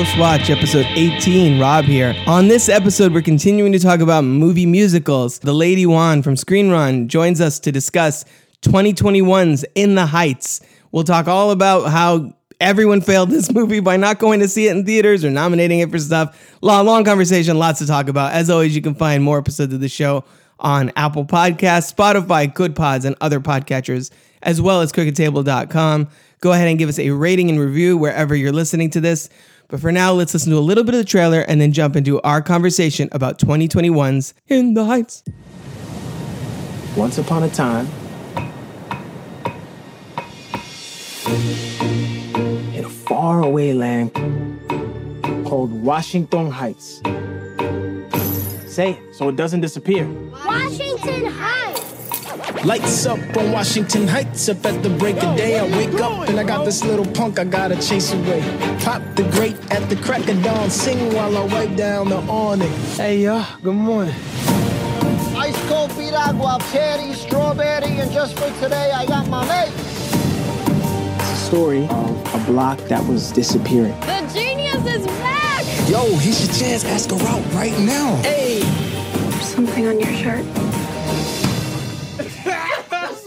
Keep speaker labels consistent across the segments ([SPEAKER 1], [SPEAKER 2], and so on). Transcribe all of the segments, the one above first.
[SPEAKER 1] Close Watch, episode 18. Rob here. On this episode, we're continuing to talk about movie musicals. The Lady-Wan from Screen Run joins us to discuss 2021's In the Heights. We'll talk all about how everyone failed this movie by not going to see it in theaters or nominating it for stuff. Long, long conversation, lots to talk about. As always, you can find more episodes of the show on Apple Podcasts, Spotify, Goodpods, and other podcatchers, as well as crookedtable.com. Go ahead and give us a rating and review wherever you're listening to this. But for now, let's listen to a little bit of the trailer and then jump into our conversation about 2021's In the Heights.
[SPEAKER 2] Once upon a time, in a faraway land called Washington Heights. Say it so it doesn't disappear.
[SPEAKER 3] Washington Heights.
[SPEAKER 4] Lights up on Washington Heights up at the break of day. I wake up and I got this little punk I gotta chase away. Pop the grate at the crack of dawn, sing while I wipe down the awning.
[SPEAKER 2] Hey, y'all, good morning.
[SPEAKER 3] Ice cold piragua, cherry, strawberry, and just for today, I got my mate.
[SPEAKER 2] It's a story of a block that was disappearing.
[SPEAKER 5] The genius is back!
[SPEAKER 4] Yo, here's your chance. Ask her out right now. Hey, There's
[SPEAKER 5] Something on your shirt.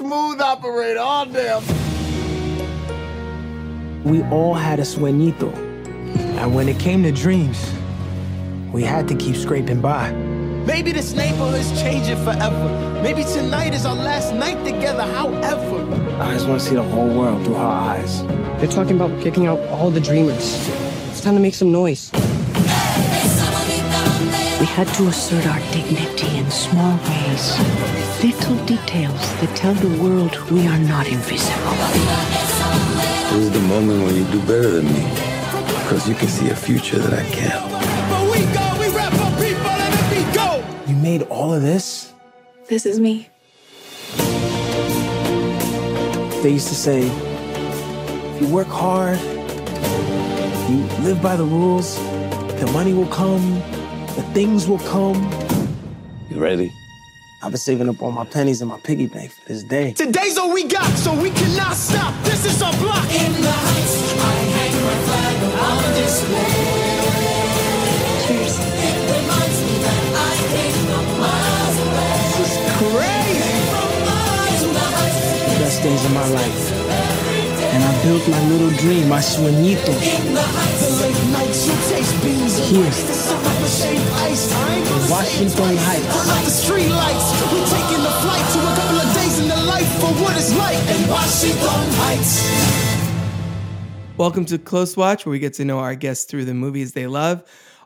[SPEAKER 3] Smooth operator, all damn.
[SPEAKER 2] We all had a sueñito. And when it came to dreams, we had to keep scraping by.
[SPEAKER 4] maybe this neighborhood's changing forever. Maybe tonight is our last night together. However,
[SPEAKER 2] I just want to see the whole world through her eyes.
[SPEAKER 6] They're talking about kicking out all the dreamers. It's time to make some noise.
[SPEAKER 7] We had to assert our dignity in small ways. Little details that tell the world we are not invisible.
[SPEAKER 8] This is the moment when you do better than me. Because you can see a future that I can't.
[SPEAKER 4] but we go, we rap for people and if we go.
[SPEAKER 2] You made all of this?
[SPEAKER 5] This is me.
[SPEAKER 2] They used to say, if you work hard, you live by the rules, the money will come, the things will come.
[SPEAKER 8] You ready?
[SPEAKER 2] I've been saving up all my pennies in my piggy bank for this day.
[SPEAKER 4] Today's all we got, so we cannot stop. This is our block. In the heights, I hang my flag on display.
[SPEAKER 5] Cheers.
[SPEAKER 4] This is crazy.
[SPEAKER 2] Best days of my life. And I built my little dream, my sueñito. Here.
[SPEAKER 4] rice. The sun up a shade ice. I ain't gonna
[SPEAKER 2] Washington Heights.
[SPEAKER 4] We taking the flight to a couple of days in the life for what it's like in Washington Heights.
[SPEAKER 1] Welcome to Close Watch, where we get to know our guests through the movies they love.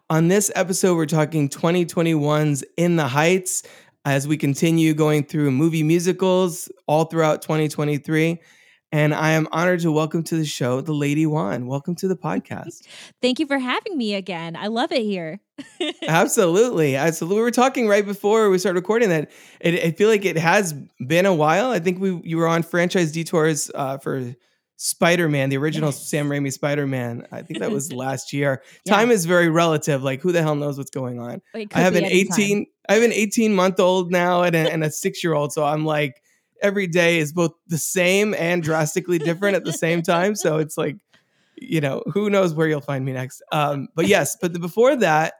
[SPEAKER 1] On this episode, we're talking 2021's In the Heights as we continue going through movie musicals all throughout 2023. And I am honored to welcome to the show the Lady-Wan. Welcome to the podcast.
[SPEAKER 9] Thank you for having me again. I love it here.
[SPEAKER 1] Absolutely. Absolutely. We were talking right before we started recording that it, I feel like it has been a while. I think we you were on franchise detours uh, for Spider-Man, the original
[SPEAKER 9] Yes.
[SPEAKER 1] Sam Raimi Spider-Man. I think that was last year.
[SPEAKER 9] Yeah.
[SPEAKER 1] Time is very relative. Like who the hell knows what's going on? I have an
[SPEAKER 9] any time.
[SPEAKER 1] 18 I have an 18 month old now and a, and a 6 year old. So I'm like every day is both the same and drastically different at the same time. So it's like, you know, who knows where you'll find me next. Um, but yes, but the, before that,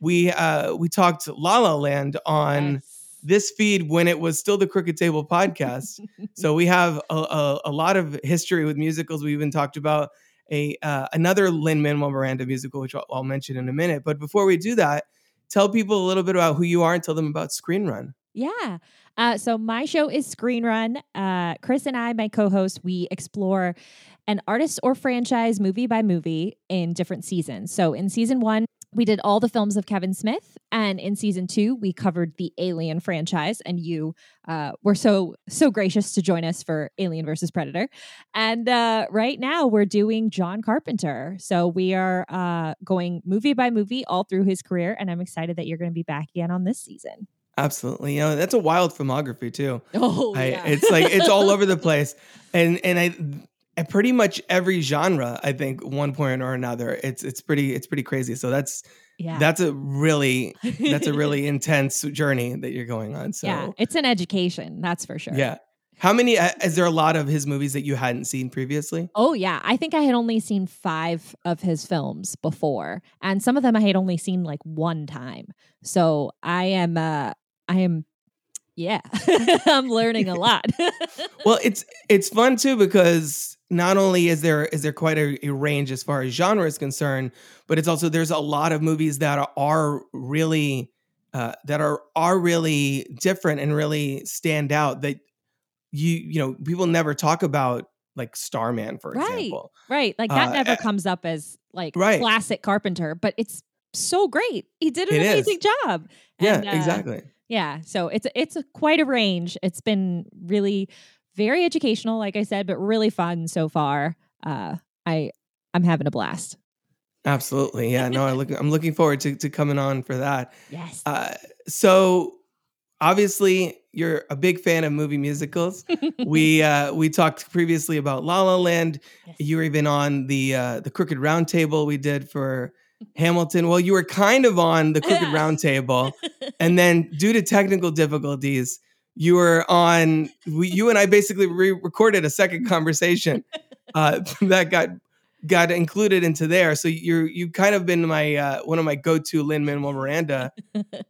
[SPEAKER 1] we uh we talked La La Land on
[SPEAKER 9] Yes.
[SPEAKER 1] this feed when it was still the Crooked Table podcast. so we have a, a, a lot of history with musicals. We even talked about a uh, another Lin Manuel Miranda musical, which I'll, I'll mention in a minute. But before we do that, tell people a little bit about who you are and tell them about Screen Run.
[SPEAKER 9] Yeah. Uh, so my show is Screen Run. Uh, Chris and I, my co-host, we explore an artist or franchise movie by movie in different seasons. So in season one, we did all the films of Kevin Smith, and in season two, we covered the Alien franchise. And you uh, were so so gracious to join us for Alien versus Predator. And uh, right now, we're doing John Carpenter. So we are uh, going movie by movie all through his career, and I'm excited that you're going to be back again on this season.
[SPEAKER 1] Absolutely, you know that's a wild filmography too.
[SPEAKER 9] Oh,
[SPEAKER 1] I,
[SPEAKER 9] yeah.
[SPEAKER 1] It's like it's all over the place, and and I, at pretty much every genre, I think one point or another, it's it's pretty it's pretty crazy. So that's
[SPEAKER 9] yeah.
[SPEAKER 1] that's a really that's a really intense journey that you're going on. So
[SPEAKER 9] yeah, it's an education, that's for sure.
[SPEAKER 1] yeah. How many? uh, Is there a lot of his movies that you hadn't seen previously?
[SPEAKER 9] Oh yeah, I think I had only seen 5 of his films before and some of them I had only seen like one time. So I am uh I am yeah. I'm learning a lot.
[SPEAKER 1] well, it's it's fun too because not only is there is there quite a, a range as far as genre is concerned, but it's also there's a lot of movies that are, are really uh, that are are really different and really stand out that you you know people never talk about like Starman for
[SPEAKER 9] right.
[SPEAKER 1] example.
[SPEAKER 9] Right. Like that
[SPEAKER 1] Uh,
[SPEAKER 9] never
[SPEAKER 1] uh,
[SPEAKER 9] comes up as like
[SPEAKER 1] Right.
[SPEAKER 9] classic Carpenter, but it's so great. He did an
[SPEAKER 1] It is.
[SPEAKER 9] amazing job.
[SPEAKER 1] Yeah,
[SPEAKER 9] And, uh,
[SPEAKER 1] exactly.
[SPEAKER 9] Yeah, so it's it's a, quite a range. It's been really very educational, like I said, but really fun so far. Uh, I I'm having a blast.
[SPEAKER 1] Absolutely. Yeah. No, I look I'm looking forward to to coming on for that.
[SPEAKER 9] Yes.
[SPEAKER 1] Uh, so obviously you're a big fan of movie musicals. we uh, we talked previously about La La Land. You were even on the uh, the Crooked Roundtable we did for Hamilton. Well, you were kind of on the Crooked Roundtable, and then due to technical difficulties, you were on. We, you and I basically re-recorded a second conversation uh, that got got included into there. So you're you kind of been my uh, one of my go to Lin Manuel Miranda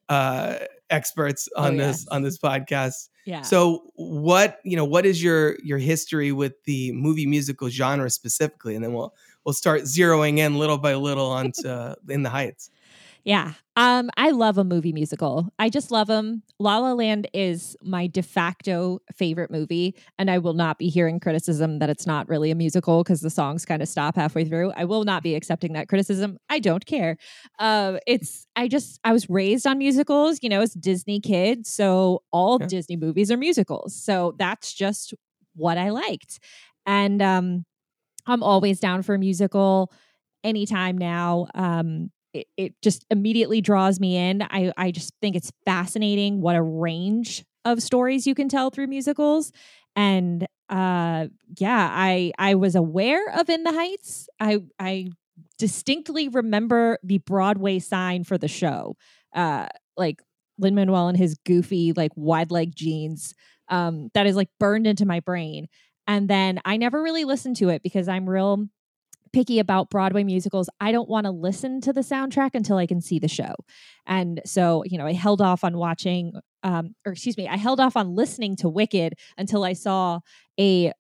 [SPEAKER 1] uh, experts on
[SPEAKER 9] Oh,
[SPEAKER 1] this on this podcast.
[SPEAKER 9] Yeah.
[SPEAKER 1] So what you know what is your your history with the movie musical genre specifically, and then we'll we'll start zeroing in little by little onto In the Heights.
[SPEAKER 9] Yeah. Um, I love a movie musical. I just love them. La La Land is my de facto favorite movie, and I will not be hearing criticism that it's not really a musical because the songs kind of stop halfway through. I will not be accepting that criticism. I don't care. Uh, it's I just I was raised on musicals, you know, as Disney kid, so all
[SPEAKER 1] Yeah.
[SPEAKER 9] Disney movies are musicals. So that's just what I liked, and um, I'm always down for a musical anytime now. Um, it, it just immediately draws me in. I, I just think it's fascinating what a range of stories you can tell through musicals. And uh yeah, I I was aware of In the Heights. I I distinctly remember the Broadway sign for the show. Uh like Lin Manuel and his goofy, like wide leg jeans. Um, that is like burned into my brain. And then I never really listened to it because I'm real picky about Broadway musicals. I don't want to listen to the soundtrack until I can see the show. And so, you know, I held off on watching um or excuse me, I held off on listening to Wicked until I saw a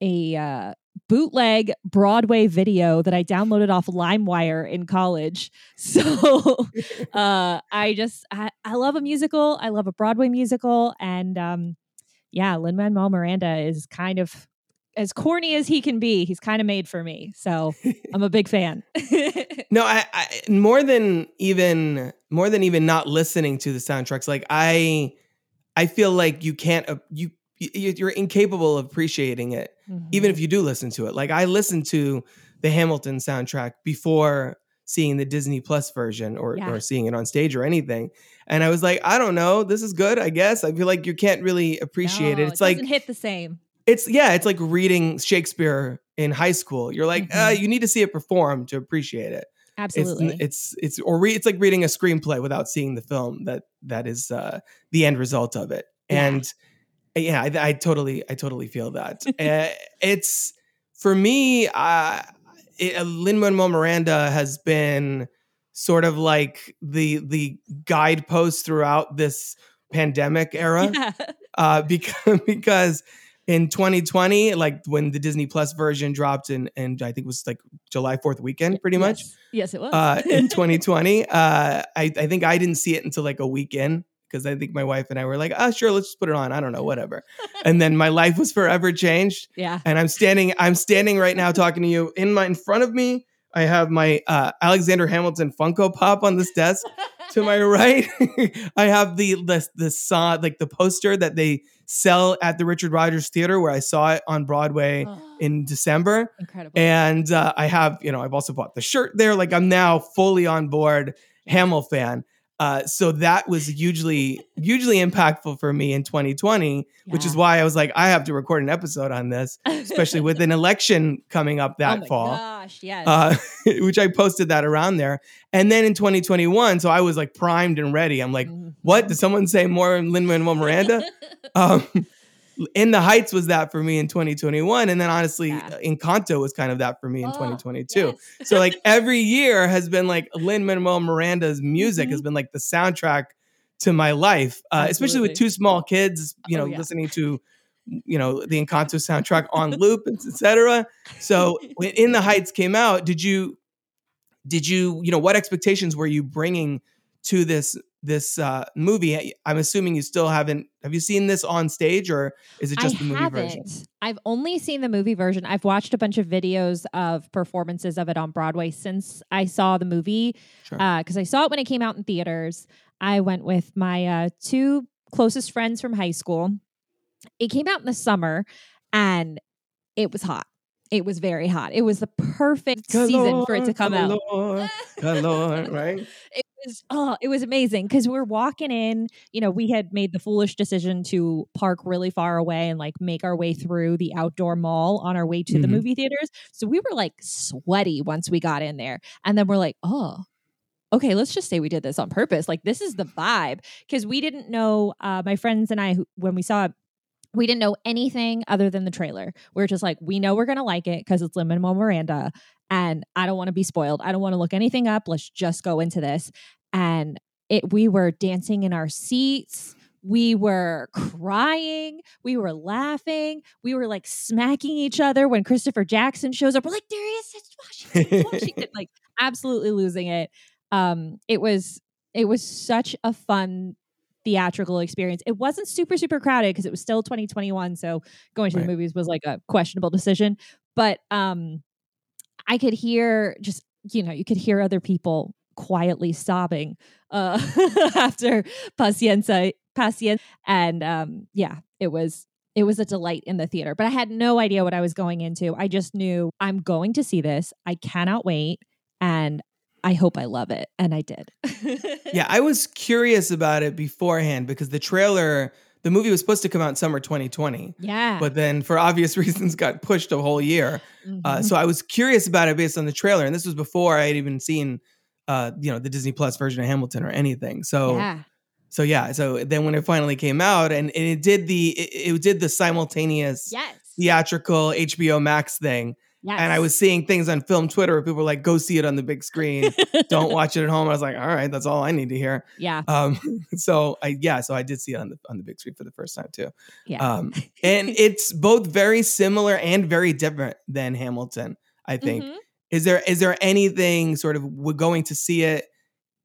[SPEAKER 9] a uh bootleg Broadway video that I downloaded off LimeWire in college. So uh I just I, I love a musical. I love a Broadway musical and um yeah, Lin Manuel Miranda is kind of as corny as he can be. He's kind of made for me. So I'm a big fan.
[SPEAKER 1] No, I, I more than even more than even not listening to the soundtracks. Like I, I feel like you can't uh, you you- you're incapable of appreciating it, even if you do listen to it. Like I listened to the Hamilton soundtrack before seeing the Disney Plus version or
[SPEAKER 9] Yeah.
[SPEAKER 1] or seeing it on stage or anything, and I was like, I don't know, this is good. I guess I feel like you can't really appreciate
[SPEAKER 9] No,
[SPEAKER 1] it. It's like
[SPEAKER 9] hit the same.
[SPEAKER 1] it's yeah, it's like reading Shakespeare in high school. You're like, uh,
[SPEAKER 9] Mhm.
[SPEAKER 1] you need to see it perform to appreciate it.
[SPEAKER 9] Absolutely.
[SPEAKER 1] It's it's it's or re- it's like reading a screenplay without seeing the film. That that is uh, the end result of it.
[SPEAKER 9] Yeah.
[SPEAKER 1] And uh, yeah, I, I totally I totally feel that. uh, it's for me. Uh, it, Lin Manuel Miranda has been sort of like the the guidepost throughout this pandemic era
[SPEAKER 9] yeah.
[SPEAKER 1] uh, because because in 2020, like when the Disney Plus version dropped in, and I think it was like July 4th weekend, pretty much.
[SPEAKER 9] Yes, yes it was.
[SPEAKER 1] Uh, in 2020, uh, I, I think I didn't see it until like a week in because I think my wife and I were like, oh, sure, let's just put it on. I don't know, whatever. and then my life was forever changed.
[SPEAKER 9] yeah.
[SPEAKER 1] And I'm standing, I'm standing right now talking to you in my in front of me. I have my uh, Alexander Hamilton Funko Pop on this desk. to my right, I have the the the saw like the poster that they sell at the Richard Rodgers Theater where I saw it on Broadway in December.
[SPEAKER 9] Incredible.
[SPEAKER 1] And uh, I have, you know, I've also bought the shirt there. Like I'm now fully on board Hamilfan. Uh, so that was hugely, hugely impactful for me in 2020, which is why I was like, I have to record an episode on this, especially with an election coming up that
[SPEAKER 9] oh my
[SPEAKER 1] fall
[SPEAKER 9] gosh, yes.
[SPEAKER 1] uh, which I posted that around there. And then in 2021, so I was like primed and ready. I'm like,
[SPEAKER 9] Mhm.
[SPEAKER 1] what? Did someone say more Lin Manuel Miranda? um, In the Heights was that for me in 2021, and then honestly,
[SPEAKER 9] Yeah.
[SPEAKER 1] Encanto was kind of that for me in
[SPEAKER 9] Oh,
[SPEAKER 1] 2022.
[SPEAKER 9] yes.
[SPEAKER 1] So like every year has been like Lin Manuel Miranda's music
[SPEAKER 9] Mm-hmm.
[SPEAKER 1] has been like the soundtrack to my life, uh, especially with two small kids. You know,
[SPEAKER 9] Oh, yeah.
[SPEAKER 1] listening to you know the Encanto soundtrack on loop, etc. So when In the Heights came out, did you did you you know what expectations were you bringing to this this uh, movie? I'm assuming you still haven't. Have you seen this on stage, or is it just
[SPEAKER 9] I
[SPEAKER 1] the movie
[SPEAKER 9] haven't.
[SPEAKER 1] version?
[SPEAKER 9] I've only seen the movie version. I've watched a bunch of videos of performances of it on Broadway since I saw the movie
[SPEAKER 1] Sure.
[SPEAKER 9] because I saw it when it came out in theaters. I went with my uh, two closest friends from high school. It came out in the summer, and it was hot. It was very hot. It was the perfect season for it to come out.
[SPEAKER 1] Right?
[SPEAKER 9] It was oh, it was amazing because we're walking in. You know, we had made the foolish decision to park really far away and like make our way through the outdoor mall on our way to the
[SPEAKER 1] Mhm.
[SPEAKER 9] movie theaters. So we were like sweaty once we got in there, and then we're like, oh. Okay, let's just say we did this on purpose. Like this is the vibe because we didn't know. Uh, my friends and I, who- when we saw it, we didn't know anything other than the trailer. We are just like, we know we're gonna like it because it's Lin Manuel Miranda, and I don't want to be spoiled. I don't want to look anything up. Let's just go into this. And it, we were dancing in our seats. We were crying. We were laughing. We were like smacking each other when Christopher Jackson shows up. We're like, there he is. It's Washington. It's Washington. like absolutely losing it. Um, it was it was such a fun theatrical experience. It wasn't super super crowded because it was still 2021, so going to
[SPEAKER 1] Right.
[SPEAKER 9] the movies was like a questionable decision. But um, I could hear just you know you could hear other people quietly sobbing uh, after Paciencia, Paciencia, and um, yeah, it was it was a delight in the theater. But I had no idea what I was going into. I just knew I'm going to see this. I cannot wait, and I hope I love it, and I did.
[SPEAKER 1] yeah, I was curious about it beforehand because the trailer, the movie was supposed to come out in summer 2020,
[SPEAKER 9] yeah.
[SPEAKER 1] but then for obvious reasons got pushed a whole year. Uh,
[SPEAKER 9] Mhm.
[SPEAKER 1] so I was curious about it based on the trailer, and this was before I had even seen, uh, you know, the Disney Plus version of Hamilton or anything. So,
[SPEAKER 9] yeah.
[SPEAKER 1] so yeah. So then when it finally came out, and, and it did the it, it did the simultaneous
[SPEAKER 9] Yes.
[SPEAKER 1] theatrical HBO Max thing,
[SPEAKER 9] Yes.
[SPEAKER 1] and I was seeing things on film Twitter where people were like, "Go see it on the big screen, don't watch it at home." I was like, "All right, that's all I need to hear."
[SPEAKER 9] Yeah.
[SPEAKER 1] Um, so I yeah, so I did see it on the on the big screen for the first time too.
[SPEAKER 9] Yeah.
[SPEAKER 1] Um, and it's both very similar and very different than Hamilton. I think.
[SPEAKER 9] Mhm.
[SPEAKER 1] Is there is there anything sort of we're going to see it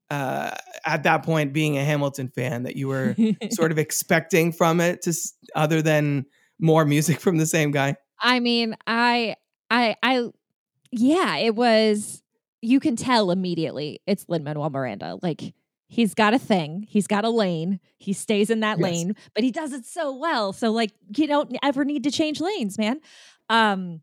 [SPEAKER 1] uh, at that point, being a Hamilton fan, that you were sort of expecting from it, to other than more music from the same guy?
[SPEAKER 9] I mean, I, I, I, yeah, it was. You can tell immediately it's Lin Manuel Miranda. Like he's got a thing, he's got a lane, he stays in that
[SPEAKER 1] Yes.
[SPEAKER 9] lane, but he does it so well. So like you don't ever need to change lanes, man. Um,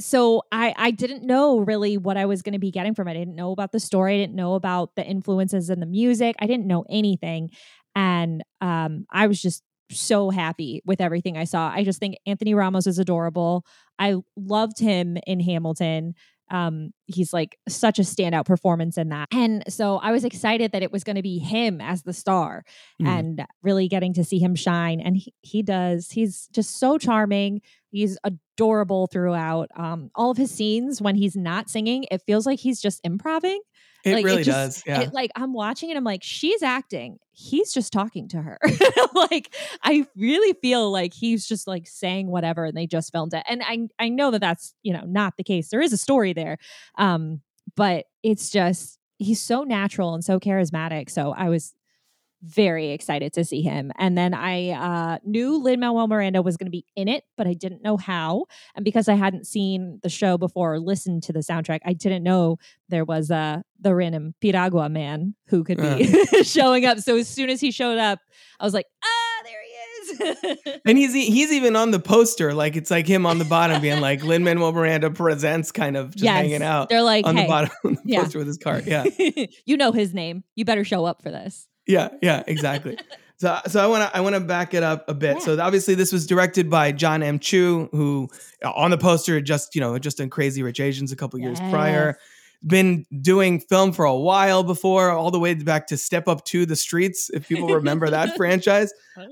[SPEAKER 9] so I I didn't know really what I was going to be getting from it. I didn't know about the story. I didn't know about the influences in the music. I didn't know anything, and um, I was just so happy with everything I saw. I just think Anthony Ramos is adorable. I loved him in Hamilton. Um, he's like such a standout performance in that. And so I was excited that it was going to be him as the star
[SPEAKER 1] Mhm.
[SPEAKER 9] and really getting to see him shine. And he, he does. He's just so charming. He's adorable throughout. Um, all of his scenes when he's not singing, it feels like he's just improving.
[SPEAKER 1] It
[SPEAKER 9] Like,
[SPEAKER 1] really
[SPEAKER 9] just-
[SPEAKER 1] does. Yeah.
[SPEAKER 9] it- like I'm watching and I'm like, she's acting. He's just talking to her. like I really feel like he's just like saying whatever, and they just filmed it. And I I know that that's you know not the case. There is a story there, um, but it's just he's so natural and so charismatic. So I was very excited to see him. And then I uh, knew Lin Manuel Miranda was going to be in it, but I didn't know how. And because I hadn't seen the show before or listened to the soundtrack, I didn't know there was uh, the random Piragua man who could be showing up. So as soon as he showed up, I was like, ah, there he is.
[SPEAKER 1] And he's he's even on the poster, like it's like him on the bottom, being like Lin Manuel Miranda presents, kind of just
[SPEAKER 9] Yes.
[SPEAKER 1] hanging out
[SPEAKER 9] They're like,
[SPEAKER 1] on
[SPEAKER 9] hey,
[SPEAKER 1] the bottom of the
[SPEAKER 9] yeah.
[SPEAKER 1] poster with his card. Yeah,
[SPEAKER 9] you know his name. You better show up for this.
[SPEAKER 1] Yeah, yeah, exactly. So, so I want to I want to back it up a bit. So obviously this was directed by Jon M. Chu, who uh, on the poster just you know just done Crazy Rich Asians a couple years prior. Been doing film for a while before, all the way back to Step Up to the Streets, if people remember that franchise.
[SPEAKER 9] Oh,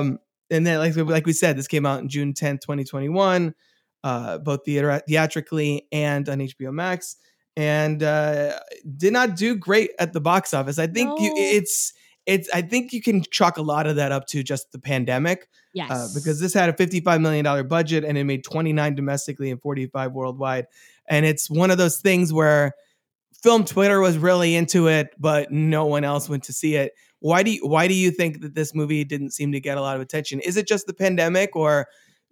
[SPEAKER 1] Um, and then like like we said, this came out in June 10th, 2021, uh, both theater- theatrically and on HBO Max, and uh, did not do great at the box office. I think you, it's it's. I think you can chalk a lot of that up to just the pandemic.
[SPEAKER 9] Yes.
[SPEAKER 1] Uh, because this had a $55 million budget and it made 29 domestically and 45 worldwide. And it's one of those things where film Twitter was really into it, but no one else went to see it. Why do you, why do you think that this movie didn't seem to get a lot of attention? Is it just the pandemic or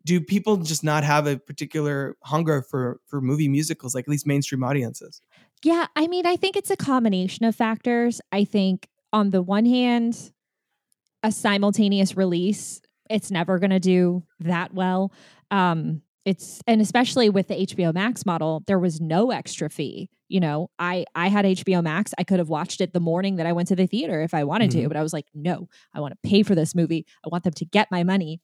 [SPEAKER 1] do people just not have a particular hunger for for movie musicals like at least mainstream audiences?
[SPEAKER 9] Yeah, I mean, I think it's a combination of factors. I think on the one hand, a simultaneous release, it's never going to do that well. Um, it's and especially with the HBO Max model, there was no extra fee. You know, I I had HBO Max. I could have watched it the morning that I went to the theater if I wanted
[SPEAKER 1] Mhm.
[SPEAKER 9] to, but I was like, no, I want to pay for this movie. I want them to get my money.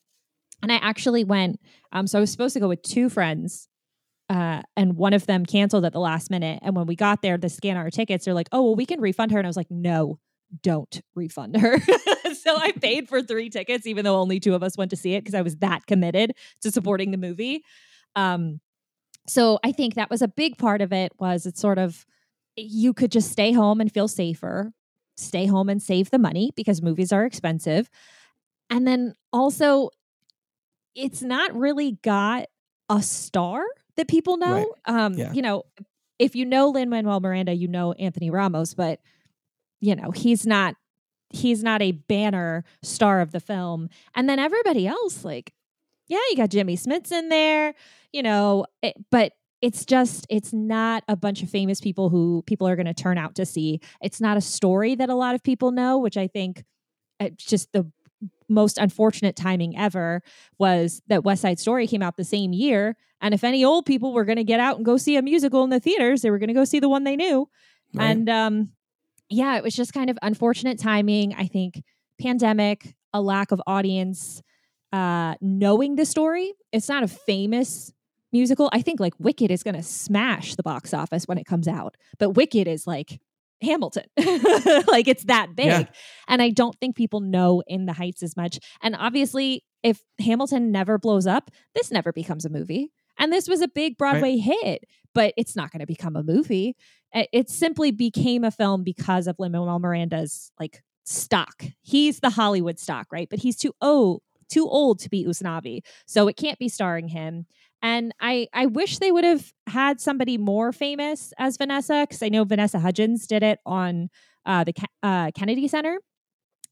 [SPEAKER 9] And I actually went. Um, so I was supposed to go with two friends uh, and one of them canceled at the last minute. And when we got there to scan our tickets, they're like, "Oh, well, we can refund her." And I was like, "No, don't refund her." so I paid for three tickets, even though only two of us went to see it because I was that committed to supporting the movie. Um, so I think that was a big part of it. Was it's sort of you could just stay home and feel safer, stay home and save the money because movies are expensive, and then also it's not really got a star that people know. Um,
[SPEAKER 1] Yeah.
[SPEAKER 9] you know, if you know Lin Manuel Miranda, you know Anthony Ramos, but you know he's not he's not a banner star of the film. And then everybody else, like, yeah, you got Jimmy Smits in there, you know, it, but it's just it's not a bunch of famous people who people are going to turn out to see. It's not a story that a lot of people know, which I think it's just the most unfortunate timing ever was that West Side Story came out the same year. And if any old people were going to get out and go see a musical in the theaters, they were going to go see the one they knew.
[SPEAKER 1] Right.
[SPEAKER 9] And um, yeah, it was just kind of unfortunate timing. I think pandemic, a lack of audience uh, knowing the story. It's not a famous musical. I think like Wicked is going to smash the box office when it comes out, but Wicked is like Hamilton. like it's that big.
[SPEAKER 1] Yeah.
[SPEAKER 9] And I don't think people know In the Heights as much. And obviously, if Hamilton never blows up, this never becomes a movie. And this was a big Broadway hit, but it's not going to become a movie. It simply became a film because of Lin Manuel Miranda's like stock. He's the Hollywood stock, right? But he's too old, too old to be Usnavi, so it can't be starring him. And I I wish they would have had somebody more famous as Vanessa because I know Vanessa Hudgens did it on uh, the uh, Kennedy Center.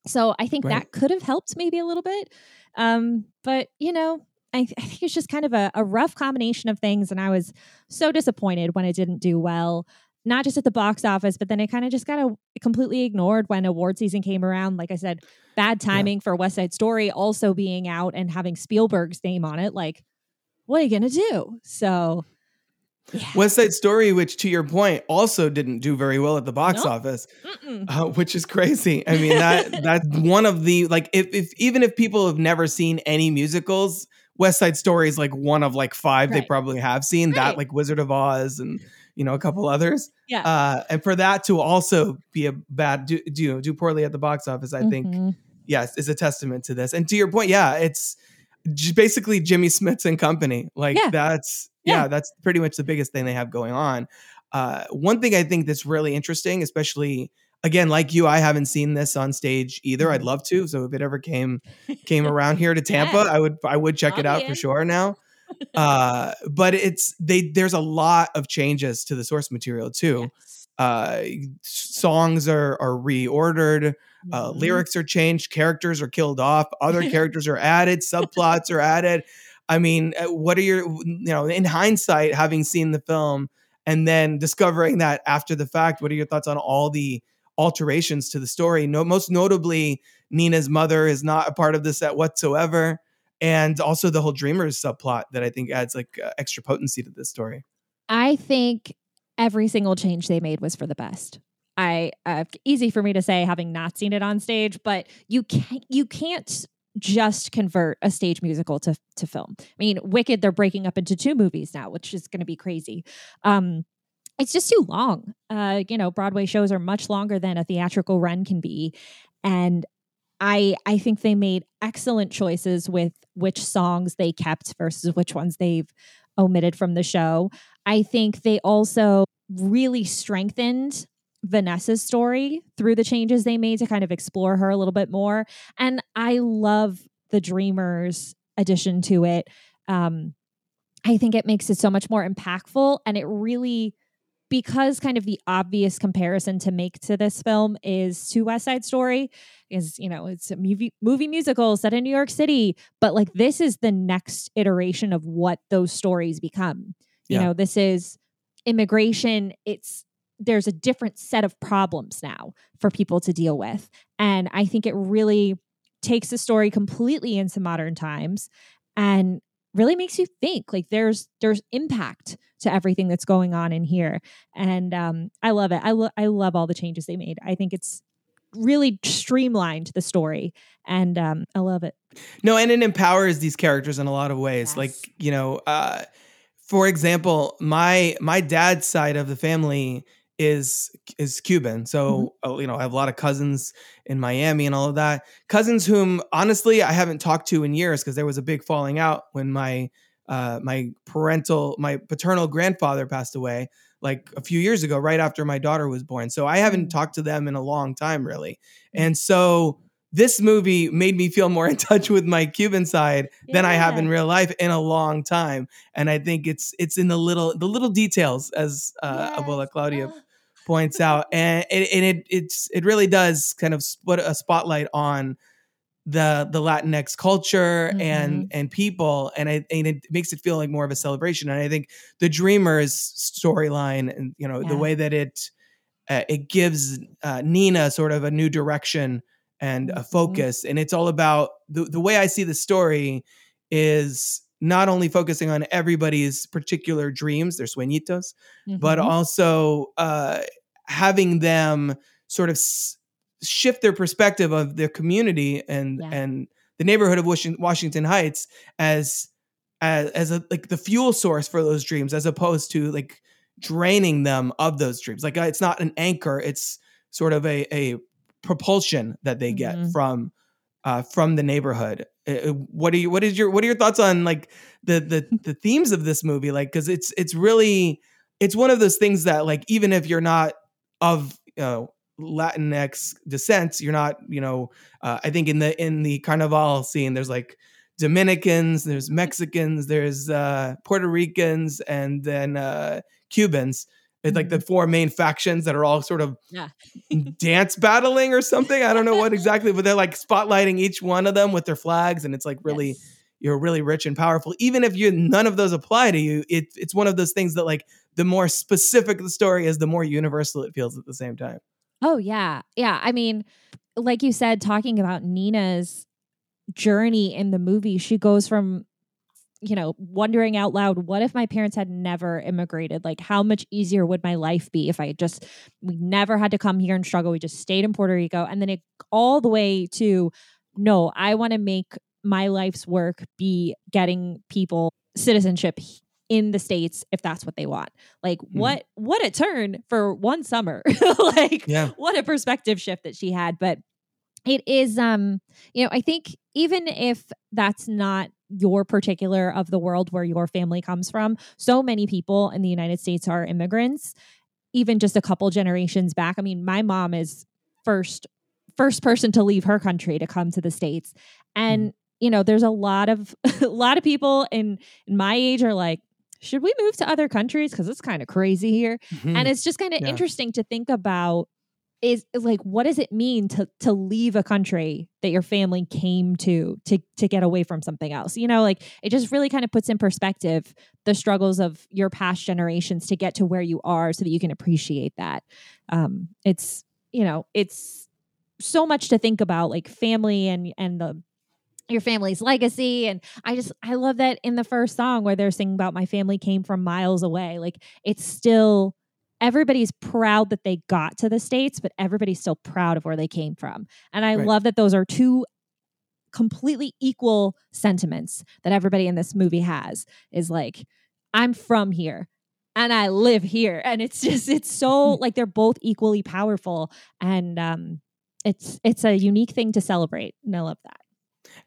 [SPEAKER 9] So I think
[SPEAKER 1] Right.
[SPEAKER 9] that could have helped maybe a little bit. Um, but you know, I, th- I think it's just kind of a, a rough combination of things, and I was so disappointed when it didn't do well. Not just at the box office, but then it kind of just got a, completely ignored when award season came around. Like I said, bad timing for West Side Story also being out and having Spielberg's name on it. Like, what are you gonna do? So, yeah.
[SPEAKER 1] West Side Story, which to your point, also didn't do very well at the box
[SPEAKER 9] Nope.
[SPEAKER 1] office, uh, which is crazy. I mean that that's one of the like if, if even if people have never seen any musicals, West Side Story is like one of like five they probably have seen. That like Wizard of Oz and you know a couple others.
[SPEAKER 9] yeah.
[SPEAKER 1] Uh, and for that to also be a bad do do, do poorly at the box office, I think
[SPEAKER 9] Mhm.
[SPEAKER 1] yes is a testament to this. And to your point, yeah, it's j- basically Jimmy Smits and company. Like
[SPEAKER 9] Yeah.
[SPEAKER 1] that's yeah.
[SPEAKER 9] Yeah.
[SPEAKER 1] that's pretty much the biggest thing they have going on. Uh, one thing I think that's really interesting, especially again, like you, I haven't seen this on stage either. I'd
[SPEAKER 9] Mhm.
[SPEAKER 1] love to. So if it ever came came around here to Tampa,
[SPEAKER 9] Yeah.
[SPEAKER 1] I would I would check
[SPEAKER 9] I'll
[SPEAKER 1] it out for sure now. uh, but it's they there's a lot of changes to the source material too
[SPEAKER 9] Yes.
[SPEAKER 1] uh songs are are reordered uh
[SPEAKER 9] Mhm.
[SPEAKER 1] lyrics are changed characters are killed off other characters are added subplots are added i mean uh, what are your you know in hindsight having seen the film and then discovering that after the fact what are your thoughts on all the alterations to the story no most notably nina's mother is not a part of the set whatsoever and also the whole dreamers subplot that i think adds like uh, extra potency to this story
[SPEAKER 9] I think every single change they made was for the best. I uh, easy for me to say having not seen it on stage, but you can't you can't just convert a stage musical to to film. I mean, Wicked they're breaking up into two movies now, which is going to be crazy. Um it's just too long. Uh you know, Broadway shows are much longer than a theatrical run can be and I I think they made excellent choices with which songs they kept versus which ones they've omitted from the show. I think they also really strengthened Vanessa's story through the changes they made to kind of explore her a little bit more. And I love the Dreamers addition to it. Um, I think it makes it so much more impactful and it really because kind of the obvious comparison to make to this film is to West Side Story is you know it's a movie movie musical set in New York City but like this is the next iteration of what those stories become. You
[SPEAKER 1] Yeah.
[SPEAKER 9] know this is immigration. It's there's a different set of problems now for people to deal with. And I think it really takes the story completely into modern times and really makes you think like there's there's impact to everything that's going on in here and um i love it i, lo- I love all the changes they made i think it's really streamlined the story and um i love it
[SPEAKER 1] No, and it empowers these characters in a lot of ways.
[SPEAKER 9] Yes.
[SPEAKER 1] Like, you know, uh, for example, my my dad's side of the family is is Cuban. So, uh, you know, I have a lot of cousins in Miami and all of that. Cousins whom honestly I haven't talked to in years because there was a big falling out when my uh my parental my paternal grandfather passed away like a few years ago right after my daughter was born. So I haven't talked to them in a long time really. And so this movie made me feel more in touch with my Cuban side than I have in real life in a long time. And I think it's it's in the little the little details, as uh, Abuela Claudia points out, and it, and it it's it really does kind of put a spotlight on the the Latinx culture and and people, and I and it makes it feel like more of a celebration. And I think the Dreamers storyline, and you know the way that it uh, it gives uh, Nina sort of a new direction and a focus. And it's all about the, the way I see the story is not only focusing on everybody's particular dreams, their sueñitos, but
[SPEAKER 9] Mhm.
[SPEAKER 1] also uh, having them sort of s- shift their perspective of their community and
[SPEAKER 9] Yeah.
[SPEAKER 1] and the neighborhood of Washington, Heights as as as a like the fuel source for those dreams, as opposed to like draining them of those dreams. Like uh, it's not an anchor; it's sort of a a propulsion that they get
[SPEAKER 9] Mhm.
[SPEAKER 1] from uh, from the neighborhood. Uh, uh, what are you? What is your? What are your thoughts on like the the the themes of this movie? Like, because it's it's really it's one of those things that like even if you're not of you know Latinx descent, you're not you know uh, I think in the in the Carnival scene there's like Dominicans, there's Mexicans, there's uh, Puerto Ricans, and then uh, Cubans. It's like the four main factions that are all sort of
[SPEAKER 9] yeah
[SPEAKER 1] dance battling or something. I don't know what exactly, but they're like spotlighting each one of them with their flags, and it's like really you're really rich and powerful. Even if you none of those apply to you, it, it's one of those things that like the more specific the story is, the more universal it feels at the same time.
[SPEAKER 9] Oh yeah. Yeah. I mean, like you said, talking about Nina's journey in the movie, she goes from, you know, wondering out loud, what if my parents had never immigrated? Like, how much easier would my life be if I just, we never had to come here and struggle. We just stayed in Puerto Rico. And then it all the way to, no, I want to make my life's work be getting people citizenship in the states if that's what they want. Like what what a turn for one summer. Like
[SPEAKER 1] Yeah.
[SPEAKER 9] what a perspective shift that she had. But it is um you know i think even if that's not your particular of the world where your family comes from so many people in the united states are immigrants even just a couple generations back. I mean my mom is first first person to leave her country to come to the states. And you know there's a lot of a lot of people in, in my age are like should we move to other countries? Because it's kind of crazy here. And it's just kind of
[SPEAKER 1] Yeah.
[SPEAKER 9] interesting to think about is is like what does it mean to to leave a country that your family came to to to get away from something else? You know like it just really kind of puts in perspective the struggles of your past generations to get to where you are so that you can appreciate that. Um it's you know it's so much to think about like family and and the your family's legacy and i just i love that in the first song where they're singing about my family came from miles away like it's still everybody's proud that they got to the states but everybody's still proud of where they came from and i
[SPEAKER 1] Right.
[SPEAKER 9] love that those are two completely equal sentiments that everybody in this movie has is like i'm from here and i live here and it's just it's so like they're both equally powerful and um it's it's a unique thing to celebrate, and I love that.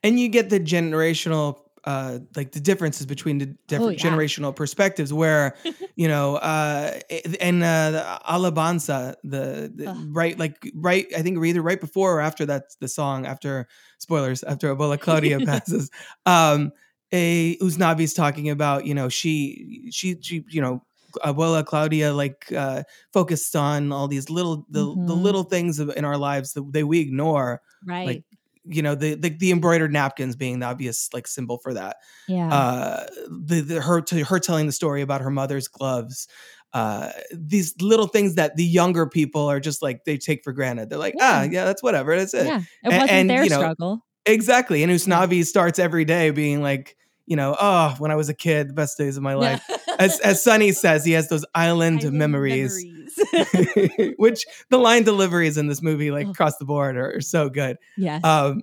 [SPEAKER 1] And you get the generational uh like the differences between the different
[SPEAKER 9] yeah.
[SPEAKER 1] generational perspectives where you know uh and uh the alabanza the, the right like right i think either right before or after that the song after spoilers after abuela claudia passes um a Usnavi's talking about you know she she she you know abuela claudia like uh focused on all these little the, the
[SPEAKER 9] Mhm.
[SPEAKER 1] little things in our lives that, that we ignore
[SPEAKER 9] Right.
[SPEAKER 1] like you know the, the the embroidered napkins being the obvious like symbol for that
[SPEAKER 9] yeah.
[SPEAKER 1] uh the, the her to her telling the story about her mother's gloves uh these little things that the younger people are just like they take for granted they're like ah
[SPEAKER 9] Yeah.
[SPEAKER 1] yeah that's whatever that's it
[SPEAKER 9] yeah. It wasn't
[SPEAKER 1] and,
[SPEAKER 9] their
[SPEAKER 1] you know,
[SPEAKER 9] struggle.
[SPEAKER 1] exactly and usnavi starts every day being like you know oh when i was a kid the best days of my life as as sunny says he has those island,
[SPEAKER 9] Island
[SPEAKER 1] memories,
[SPEAKER 9] memories.
[SPEAKER 1] which the line deliveries in this movie like
[SPEAKER 9] Oh.
[SPEAKER 1] across the board are, are so good
[SPEAKER 9] yes.
[SPEAKER 1] um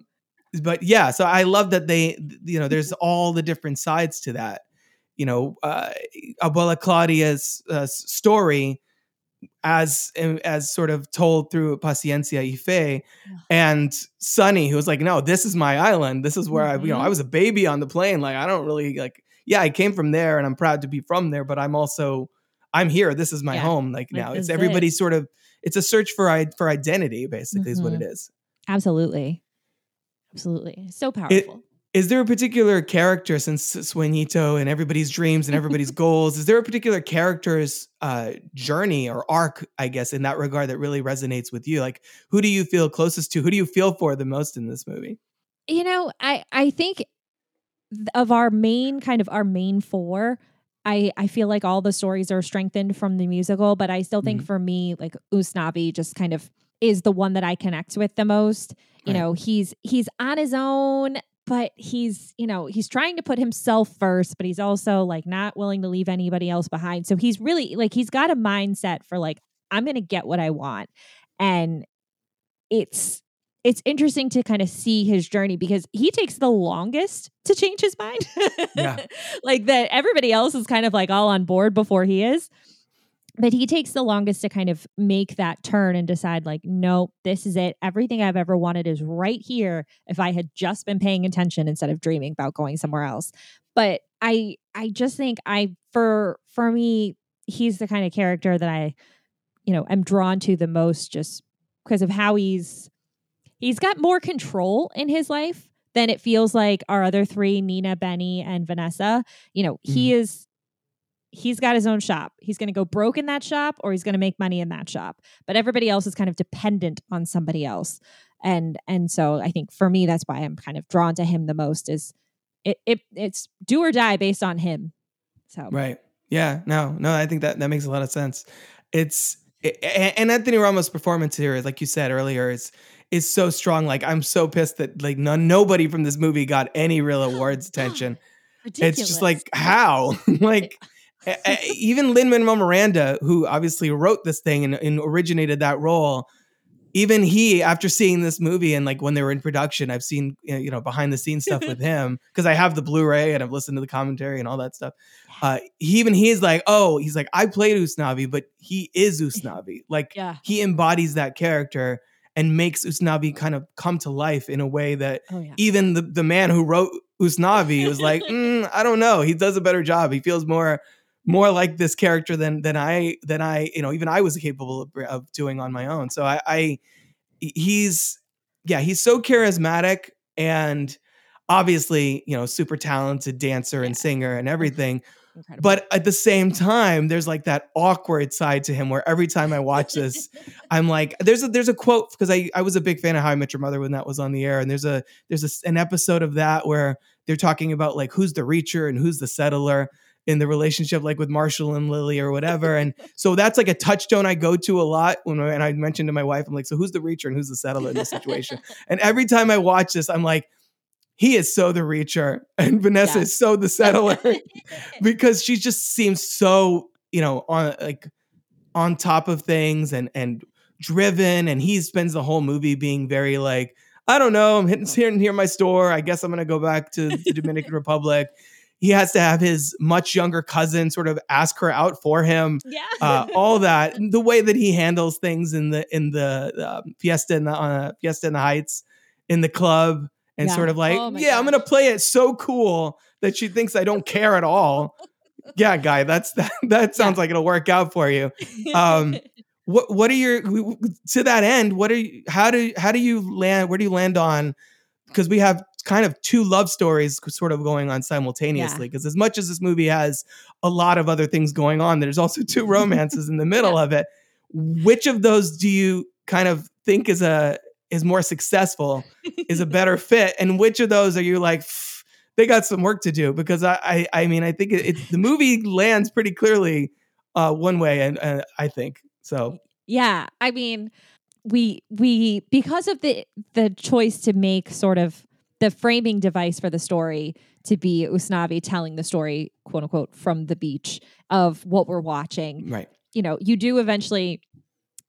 [SPEAKER 1] but yeah so i love that they you know there's all the different sides to that you know uh abuela claudia's uh, story as as sort of told through paciencia y fe and sunny who was like no this is my island this is where i you know i
[SPEAKER 9] Mhm.
[SPEAKER 1] was a baby on the plane like i don't really like yeah i came from there and i'm proud to be from there but i'm also i'm here this is my
[SPEAKER 9] Yeah.
[SPEAKER 1] home like
[SPEAKER 9] Like,
[SPEAKER 1] now it's
[SPEAKER 9] is it.
[SPEAKER 1] everybody's sort of it's a search for i for identity basically is what it is
[SPEAKER 9] Absolutely. Absolutely. So powerful.
[SPEAKER 1] Is there a particular character since Sueñito and everybody's dreams and everybody's goals? Is there a particular character's uh, journey or arc, I guess, in that regard that really resonates with you? Like, who do you feel closest to? Who do you feel for the most in this movie?
[SPEAKER 9] you know, I I think th- of our main kind of our main four, I I feel like all the stories are strengthened from the musical, but I still think
[SPEAKER 1] Mhm.
[SPEAKER 9] for me, like Usnavi just kind of is the one that I connect with the most. You
[SPEAKER 1] Right.
[SPEAKER 9] know, he's he's on his own, but he's you know he's trying to put himself first, but he's also like not willing to leave anybody else behind. So he's really like he's got a mindset for like I'm gonna get what I want, and it's it's interesting to kind of see his journey because he takes the longest to change his mind.
[SPEAKER 1] Yeah.
[SPEAKER 9] like that everybody else is kind of like all on board before he is. But he takes the longest to kind of make that turn and decide, like, no, this is it. Everything I've ever wanted is right here. If I had just been paying attention instead of dreaming about going somewhere else. But I I just think I for for me, he's the kind of character that I, you know, am drawn to the most just because of how he's he's got more control in his life than it feels like our other three nina benny and vanessa you know he mm. is he's got his own shop he's going to go broke in that shop or he's going to make money in that shop but everybody else is kind of dependent on somebody else and and so i think for me that's why i'm kind of drawn to him the most is it, it it's do or die based on him so
[SPEAKER 1] Right. Yeah. No, no, I think that that makes a lot of sense. It's a- and Anthony Ramos' performance here, like you said earlier, is is so strong. Like I'm so pissed that like none, nobody from this movie got any real awards attention. It's just like how, like even Lin Manuel Miranda, who obviously wrote this thing and, and originated that role. Even he, after seeing this movie and like when they were in production, I've seen you know behind the scenes stuff with him because I have the Blu-ray and I've listened to the commentary and all that stuff. Uh, he even he's like, oh, he's like, I played Usnavi, but he is Usnavi. Like
[SPEAKER 9] yeah
[SPEAKER 1] he embodies that character and makes Usnavi kind of come to life in a way that
[SPEAKER 9] oh yeah
[SPEAKER 1] even the, the man who wrote Usnavi was like, "Mm, I don't know. He does a better job. He feels more more like this character than than I than I you know even I was capable of, of doing on my own. So I, I he's yeah he's so charismatic and obviously you know super talented dancer and
[SPEAKER 9] Yeah.
[SPEAKER 1] singer and everything.
[SPEAKER 9] Incredible
[SPEAKER 1] But at the same time, there's like that awkward side to him where every time I watch this, I'm like, there's a there's a quote because I I was a big fan of How I Met Your Mother when that was on the air, and there's a there's a an episode of that where they're talking about like who's the reacher and who's the settler in the relationship, like with Marshall and Lily or whatever. And so that's like a touchstone I go to a lot when I, and I mentioned to my wife, I'm like, so who's the reacher and who's the settler in this situation? and every time I watch this, I'm like. He is so the reacher, and Vanessa
[SPEAKER 9] Yeah.
[SPEAKER 1] is so the settler because she just seems so you know on like on top of things and and driven and he spends the whole movie being very like i don't know i'm hitting here and here my store i guess i'm gonna go back to the dominican republic he has to have his much younger cousin sort of ask her out for him.
[SPEAKER 9] Yeah.
[SPEAKER 1] Uh, all that, the way that he handles things in the in the um, fiesta in the uh, fiesta in the Heights, in the club, and
[SPEAKER 9] Yeah.
[SPEAKER 1] sort of like,
[SPEAKER 9] Oh
[SPEAKER 1] yeah, I'm gonna play it so cool that she thinks I don't care at all. yeah, guy, that's that. That sounds like it'll work out for you. Um, what what are your to that end? What are you? How do how do you land? Where do you land on? Because we have kind of two love stories sort of going on simultaneously. Because as much as this movie has a lot of other things going on, there's also two romances in the middle of it. Which of those do you kind of think is a is more successful? Is a better fit? And which of those are you like? They got some work to do because I I, I mean I think it, it the movie lands pretty clearly uh, one way and uh, I think so.
[SPEAKER 9] Yeah, I mean, we we because of the the choice to make sort of the framing device for the story to be Usnavi telling the story, quote unquote, from the beach of what we're watching.
[SPEAKER 1] Right.
[SPEAKER 9] You know, you do eventually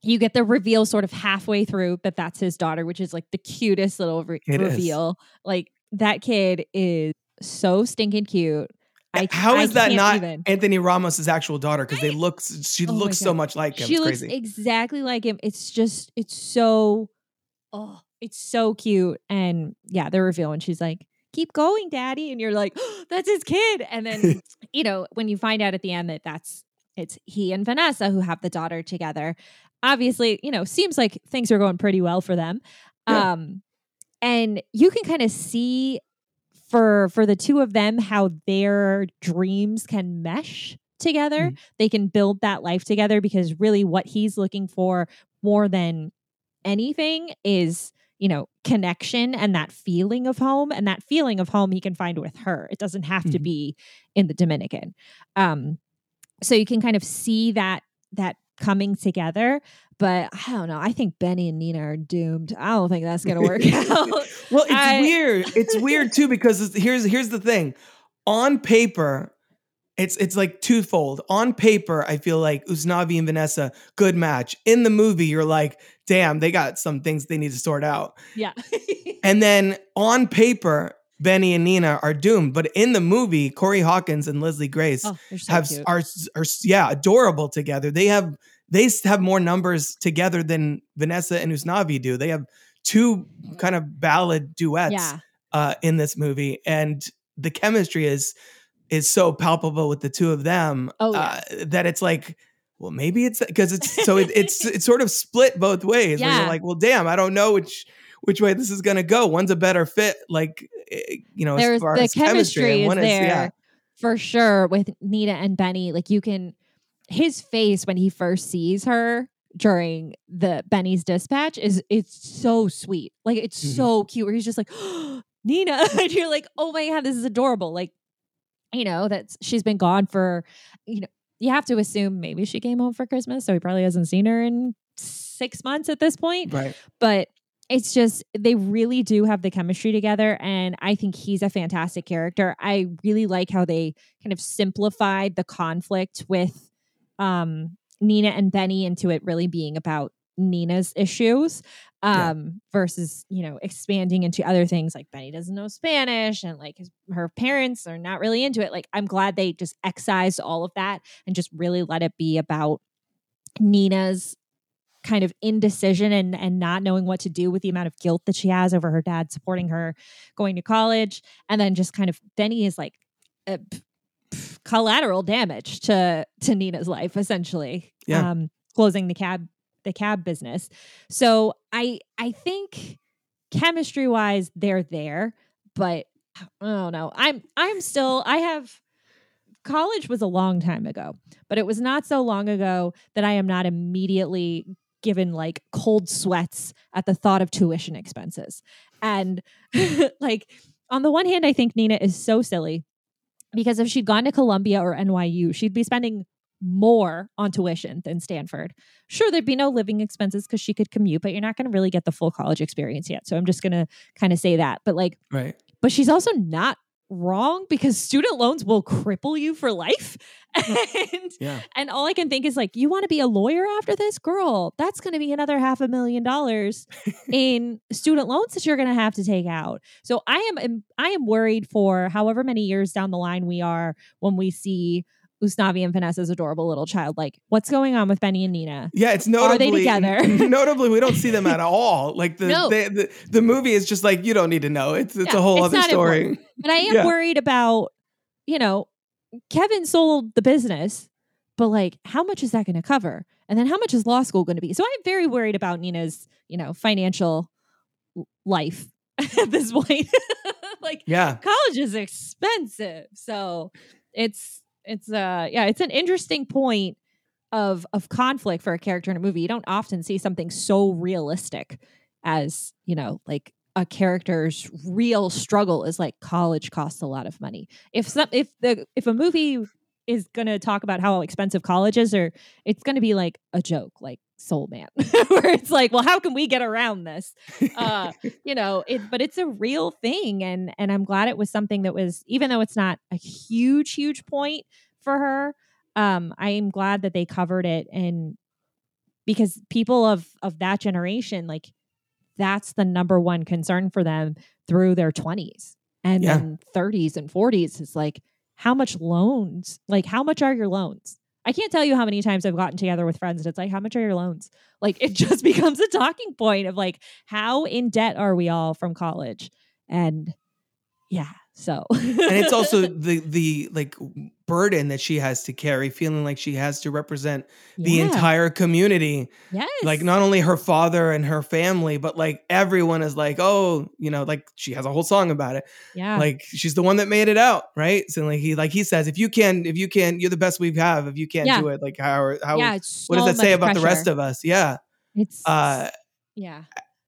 [SPEAKER 9] you get the reveal sort of halfway through that that's his daughter, which is like the cutest little re-
[SPEAKER 1] It is.
[SPEAKER 9] reveal. Like that kid is so stinking cute. I,
[SPEAKER 1] How
[SPEAKER 9] I
[SPEAKER 1] that
[SPEAKER 9] can't even.
[SPEAKER 1] Anthony Ramos's actual daughter? Because they look, she
[SPEAKER 9] Oh
[SPEAKER 1] looks so much like him.
[SPEAKER 9] She looks exactly like him. It's just, it's so, oh, it's so cute. And yeah, the reveal when she's like, "Keep going, daddy," and you're like, oh, "That's his kid." And then, you know, when you find out at the end that that's it's he and Vanessa who have the daughter together. Obviously, you know, seems like things are going pretty well for them.
[SPEAKER 1] Yeah.
[SPEAKER 9] Um, and you can kind of see for for the two of them how their dreams can mesh together
[SPEAKER 1] Mhm.
[SPEAKER 9] they can build that life together because really what he's looking for more than anything is you know connection and that feeling of home and that feeling of home he can find with her it doesn't have to
[SPEAKER 1] Mhm.
[SPEAKER 9] be in the dominican um so you can kind of see that that coming together but i don't know i think benny and nina are doomed i don't think that's gonna work out
[SPEAKER 1] well, it's
[SPEAKER 9] I-
[SPEAKER 1] weird. It's weird too because here's here's the thing. On paper, it's it's like twofold. On paper, I feel like Usnavi and Vanessa good match. In the movie, you're like, damn, they got some things they need to sort out.
[SPEAKER 9] yeah
[SPEAKER 1] And then on paper, Benny and Nina are doomed. But in the movie, Corey Hawkins and Leslie Grace
[SPEAKER 9] oh so
[SPEAKER 1] have
[SPEAKER 9] cute.
[SPEAKER 1] are are yeah adorable together. They have they have more numbers together than Vanessa and Usnavi do. They have two kind of ballad duets
[SPEAKER 9] yeah
[SPEAKER 1] uh, in this movie, and the chemistry is is so palpable with the two of them
[SPEAKER 9] Oh,
[SPEAKER 1] uh, that it's like. Well, maybe it's because it's so it, it's it's sort of split both ways.
[SPEAKER 9] Yeah.
[SPEAKER 1] you're like, well, damn, I don't know which which way this is gonna go. One's a better fit, like eh, you know,
[SPEAKER 9] there's
[SPEAKER 1] as far
[SPEAKER 9] the
[SPEAKER 1] as
[SPEAKER 9] chemistry,
[SPEAKER 1] and
[SPEAKER 9] is
[SPEAKER 1] one
[SPEAKER 9] there
[SPEAKER 1] yeah,
[SPEAKER 9] for sure with Nina and Benny. Like you can his face when he first sees her during the Benny's dispatch is it's so sweet. Like it's
[SPEAKER 1] Mhm.
[SPEAKER 9] so cute where he's just like Nina and you're like, "Oh my god, this is adorable." Like you know, that she's been gone for you know, you have to assume maybe she came home for Christmas, so he probably hasn't seen her in 6 months at this point
[SPEAKER 1] right.
[SPEAKER 9] but it's just they really do have the chemistry together and i think he's a fantastic character i really like how they kind of simplified the conflict with um nina and benny into it really being about nina's issues
[SPEAKER 1] Yeah.
[SPEAKER 9] um versus you know expanding into other things like benny doesn't know spanish and like his, her parents are not really into it like i'm glad they just excised all of that and just really let it be about nina's kind of indecision and and not knowing what to do with the amount of guilt that she has over her dad supporting her going to college. And then just kind of Benny is like uh, p- p- collateral damage to to Nina's life essentially
[SPEAKER 1] Yeah.
[SPEAKER 9] um closing the cab the cab business. So I I think chemistry wise they're there but I don't know. I'm I'm still I have college was a long time ago but it was not so long ago that I am not immediately given like cold sweats at the thought of tuition expenses. And like on the one hand, I think Nina is so silly because if she'd gone to Columbia or NYU, she'd be spending more on tuition than Stanford. Sure, there'd be no living expenses because she could commute, but you're not going to really get the full college experience yet. So I'm just going to kind of say that. But like,
[SPEAKER 1] Right.
[SPEAKER 9] but she's also not wrong because student loans will cripple you for life. and
[SPEAKER 1] Yeah.
[SPEAKER 9] and all I can think is like, you want to be a lawyer after this, girl? That's going to be another half a million dollars in student loans that you're going to have to take out. So I am- I am worried for however many years down the line we are when we see Usnavi and Vanessa's adorable little child. Like, what's going on with Benny and Nina?
[SPEAKER 1] Yeah, it's notably Are
[SPEAKER 9] they together?
[SPEAKER 1] notably, we don't see them at all. Like the,
[SPEAKER 9] No.
[SPEAKER 1] the, the the movie is just like you don't need to know. It's it's
[SPEAKER 9] Yeah,
[SPEAKER 1] a whole
[SPEAKER 9] it's
[SPEAKER 1] other story.
[SPEAKER 9] important. But I am
[SPEAKER 1] Yeah.
[SPEAKER 9] worried about, you know, Kevin sold the business, but like, how much is that going to cover? And then how much is law school going to be? So I'm very worried about Nina's, you know, financial life at this point. like,
[SPEAKER 1] Yeah.
[SPEAKER 9] college is expensive. So it's, it's, uh, yeah, it's an interesting point of, of conflict for a character in a movie. You don't often see something so realistic as, you know, like a character's real struggle is like college costs a lot of money. If some if the if a movie is going to talk about how expensive college is or it's going to be like a joke like Soul Man where it's like, well, how can we get around this? Uh, you know, it but it's a real thing and and I'm glad it was something that was even though it's not a huge huge point for her, um I am glad that they covered it and because people of of that generation like that's the number one concern for them through their 20s and
[SPEAKER 1] Yeah.
[SPEAKER 9] then 30s and 40s is like how much loans like how much are your loans i can't tell you how many times i've gotten together with friends and it's like how much are your loans? Like it just becomes a talking point of like how in debt are we all from college? And yeah so.
[SPEAKER 1] And it's also the the like burden that she has to carry, feeling like she has to represent the entire community.
[SPEAKER 9] yes
[SPEAKER 1] Like not only her father and her family, but like everyone is like, oh, you know, like she has a whole song about it.
[SPEAKER 9] yeah
[SPEAKER 1] Like she's the one that made it out, right? So like he like he says, if you can, if you can, you're the best we have. If you can't
[SPEAKER 9] Yeah.
[SPEAKER 1] do it, like how how
[SPEAKER 9] yeah it's
[SPEAKER 1] what does
[SPEAKER 9] so
[SPEAKER 1] that say about the rest of us? Yeah.
[SPEAKER 9] it's
[SPEAKER 1] Uh
[SPEAKER 9] yeah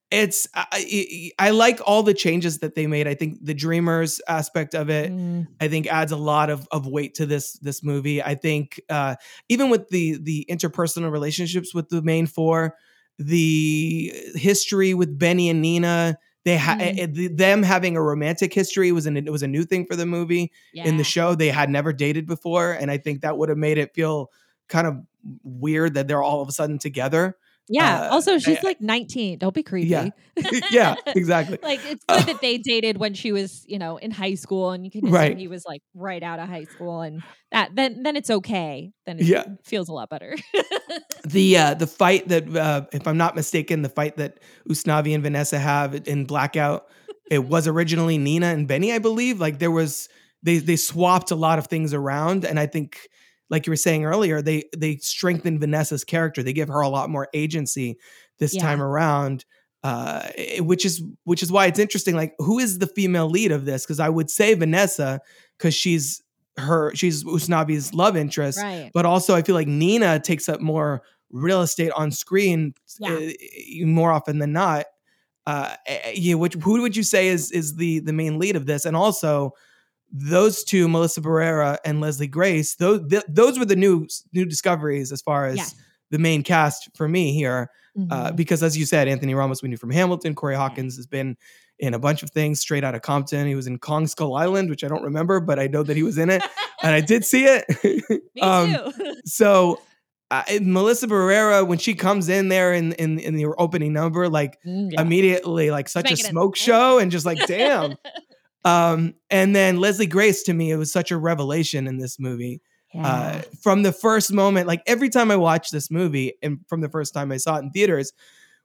[SPEAKER 1] it's I, I like all the changes that they made. I think the dreamers aspect of it
[SPEAKER 9] Mm,
[SPEAKER 1] I think adds a lot of, of weight to this this movie. I think uh, even with the the interpersonal relationships with the main four, the history with Benny and Nina, they ha-
[SPEAKER 9] Mm.
[SPEAKER 1] eh, them having a romantic history was an it was a new thing for the movie in the show. They had never dated before, and I think that would have made it feel kind of weird that they're all of a sudden together.
[SPEAKER 9] Yeah
[SPEAKER 1] uh,
[SPEAKER 9] also she's
[SPEAKER 1] I-
[SPEAKER 9] like 19 don't be creepy
[SPEAKER 1] Yeah. yeah, exactly.
[SPEAKER 9] like it's good that they dated when she was you know in high school and you can assume
[SPEAKER 1] Right.
[SPEAKER 9] he was like right out of high school and that then then it's okay then it
[SPEAKER 1] Yeah.
[SPEAKER 9] feels a lot better
[SPEAKER 1] the uh the fight that uh if i'm not mistaken the fight that usnavi and vanessa have in blackout it was originally nina and benny i believe like there was they they swapped a lot of things around and i think like you were saying earlier they they strengthened vanessa's character they give her a lot more agency this
[SPEAKER 9] Yeah.
[SPEAKER 1] time around uh eh, which is which is why it's interesting like who is the female lead of this because i would say vanessa because she's her she's usnavi's love interest
[SPEAKER 9] right
[SPEAKER 1] but also I feel like Nina takes up more real estate on screen
[SPEAKER 9] Yeah.
[SPEAKER 1] uh, more often than not. Uh, eh, yeah, which who would you say is is the the main lead of this? And also those two, Melissa Barrera and Leslie Grace, those th- those were the new new discoveries as far as
[SPEAKER 9] Yes.
[SPEAKER 1] the main cast for me here. Uh,
[SPEAKER 9] Mhm.
[SPEAKER 1] because as you said, Anthony Ramos we knew from Hamilton. Corey Hawkins has been in a bunch of things straight out of Compton. He was in Kong Skull Island, which I don't remember, but I know that he was in it, and I did see it.
[SPEAKER 9] me
[SPEAKER 1] um,
[SPEAKER 9] too
[SPEAKER 1] so uh, Melissa Barrera, when she comes in there in in, in the opening number, like
[SPEAKER 9] Mm, yeah.
[SPEAKER 1] immediately like such a
[SPEAKER 9] Making
[SPEAKER 1] smoke show, and just like damn. um, and then Leslie Grace to me, it was such a revelation in this movie. Uh, from the first moment, like every time I watch this movie, and from the first time I saw it in theaters,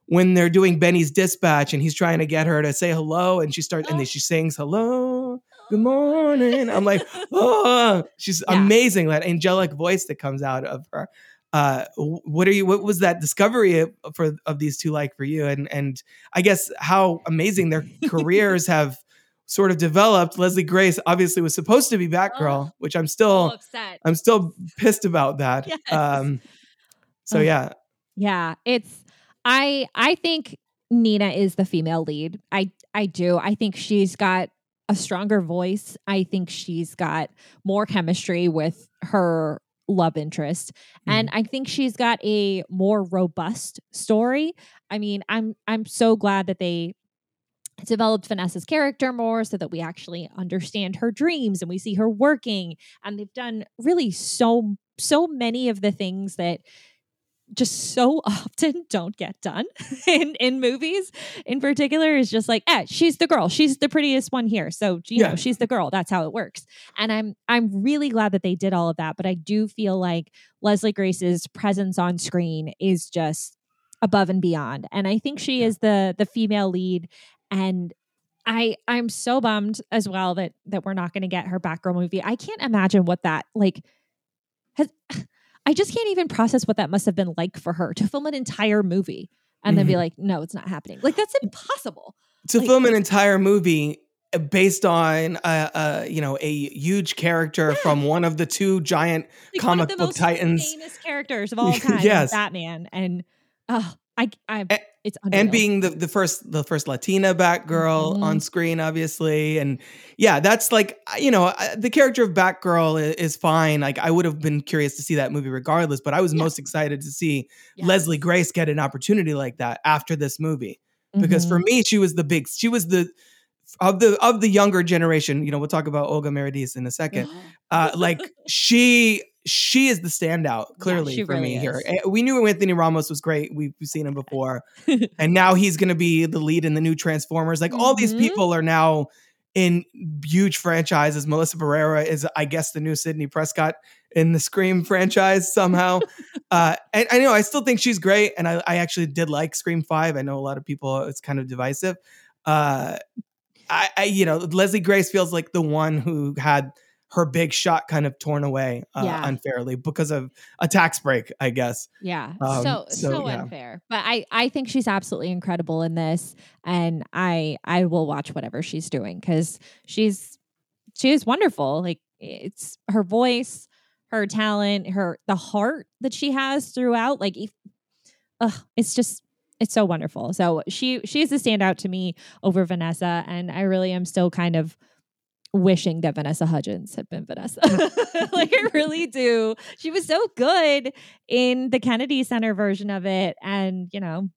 [SPEAKER 1] when they're doing Benny's dispatch and he's trying to get her to say hello, and she starts and then she sings hello, good morning. I'm like, oh, she's
[SPEAKER 9] Yeah.
[SPEAKER 1] amazing. That angelic voice that comes out of her. Uh, what are you? What was that discovery of, for of these two like for you? And and I guess how amazing their careers have sort of developed. Leslie Grace obviously was supposed to be Batgirl, which I'm still
[SPEAKER 9] so upset
[SPEAKER 1] I'm still pissed about that.
[SPEAKER 9] Yes.
[SPEAKER 1] Um, so yeah,
[SPEAKER 9] Yeah, it's I I think Nina is the female lead. I I do. I think she's got a stronger voice. I think she's got more chemistry with her love interest and I think she's got a more robust story. I mean, I'm I'm so glad that they developed Vanessa's character more so that we actually understand her dreams and we see her working. And they've done really so, so many of the things that just so often don't get done in in movies in particular is just like eh she's the girl. She's the prettiest one here. So you
[SPEAKER 1] Yeah.
[SPEAKER 9] know she's the girl. That's how it works. And i'm i'm really glad that they did all of that but i do feel like leslie grace's presence on screen is just above and beyond. And i think she is the the female lead and I I'm so bummed as well that that we're not going to get her Batgirl movie. I can't imagine what that like has I just can't even process what that must have been like for her to film an entire movie and then be
[SPEAKER 1] Mhm.
[SPEAKER 9] like, no, it's not happening. Like that's impossible.
[SPEAKER 1] to
[SPEAKER 9] Like-
[SPEAKER 1] film an entire movie uh, based on uh, uh you know a huge character from one of the two giant
[SPEAKER 9] Like one of
[SPEAKER 1] comic
[SPEAKER 9] the
[SPEAKER 1] book
[SPEAKER 9] most
[SPEAKER 1] titans
[SPEAKER 9] famous characters of all time,
[SPEAKER 1] Yes.
[SPEAKER 9] Batman, and oh, I I
[SPEAKER 1] A-
[SPEAKER 9] it's unreal.
[SPEAKER 1] and being the, the first the first Latina Batgirl
[SPEAKER 9] Mhm.
[SPEAKER 1] on screen, obviously, and yeah, that's like you know the character of Batgirl is, is fine. Like I would have been curious to see that movie regardless, but I was
[SPEAKER 9] Yeah.
[SPEAKER 1] most excited to see
[SPEAKER 9] Yes.
[SPEAKER 1] Leslie Grace get an opportunity like that after this movie because
[SPEAKER 9] Mhm.
[SPEAKER 1] for me she was the big she was the of the of the younger generation. You know, we'll talk about Olga Merediz in a second. Uh, like she she is the standout clearly
[SPEAKER 9] she
[SPEAKER 1] for
[SPEAKER 9] really
[SPEAKER 1] me here.
[SPEAKER 9] is.
[SPEAKER 1] Eh, We knew Anthony Ramos was great. We've, seen him before, and now he's going to be the lead in the new Transformers. Like all these
[SPEAKER 9] Mhm.
[SPEAKER 1] people are now in huge franchises. Melissa Barrera is, I guess, the new Sidney Prescott in the Scream franchise somehow. uh, and I know I still think she's great, and I, I actually did like Scream Five. I know a lot of people it's kind of divisive. Uh, I, I, you know, Leslie Grace feels like the one who had her big shot kind of torn away uh,
[SPEAKER 9] Yeah.
[SPEAKER 1] unfairly because of a tax break, I guess.
[SPEAKER 9] Yeah.
[SPEAKER 1] Um,
[SPEAKER 9] so
[SPEAKER 1] so,
[SPEAKER 9] so,
[SPEAKER 1] yeah.
[SPEAKER 9] unfair. But I I think she's absolutely incredible in this and I I will watch whatever she's doing cuz she's she is wonderful. Like it's her voice, her talent, her the heart that she has throughout like ugh, it's just it's so wonderful. So she she is a standout to me over Vanessa and I really am still kind of wishing that Vanessa Hudgens had been Vanessa. like I really do. She was so good in the Kennedy Center version of it. And, you know,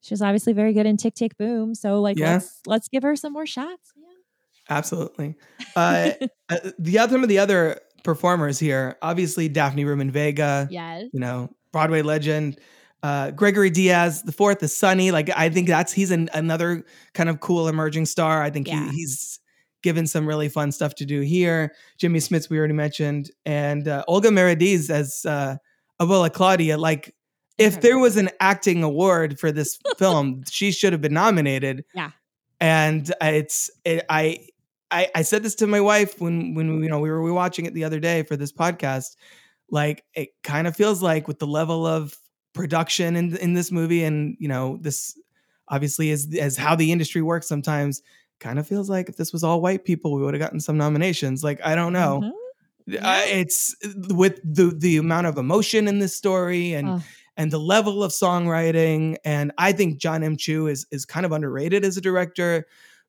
[SPEAKER 9] she was obviously very good in Tick Tick Boom. So like
[SPEAKER 1] Yeah.
[SPEAKER 9] let's let's give her some more shots.
[SPEAKER 1] Absolutely. Uh, uh, the other, some of the other performers here, obviously Daphne Rubin-Vega,
[SPEAKER 9] Yes.
[SPEAKER 1] you know, Broadway legend. Uh, Gregory Diaz, the fourth is Sonny. Like I think that's he's an, another kind of cool emerging star. I think
[SPEAKER 9] Yeah.
[SPEAKER 1] he, he's given some really fun stuff to do here. Jimmy Smits we already mentioned, and uh, Olga Merediz as uh, Abuela Claudia. Like if there was an acting award for this film, she should have been nominated.
[SPEAKER 9] Yeah.
[SPEAKER 1] And it's it, I. I, I said this to my wife when when you know we were watching it the other day for this podcast. Like it kind of feels like with the level of production in in this movie, and you know this obviously is as how the industry works sometimes. Kind of feels like if this was all white people, we would have gotten some nominations. Like I don't know.
[SPEAKER 9] Mhm.
[SPEAKER 1] Uh, it's with the the amount of emotion in this story and
[SPEAKER 9] Oh.
[SPEAKER 1] and the level of songwriting. And I think Jon M. Chu is is kind of underrated as a director.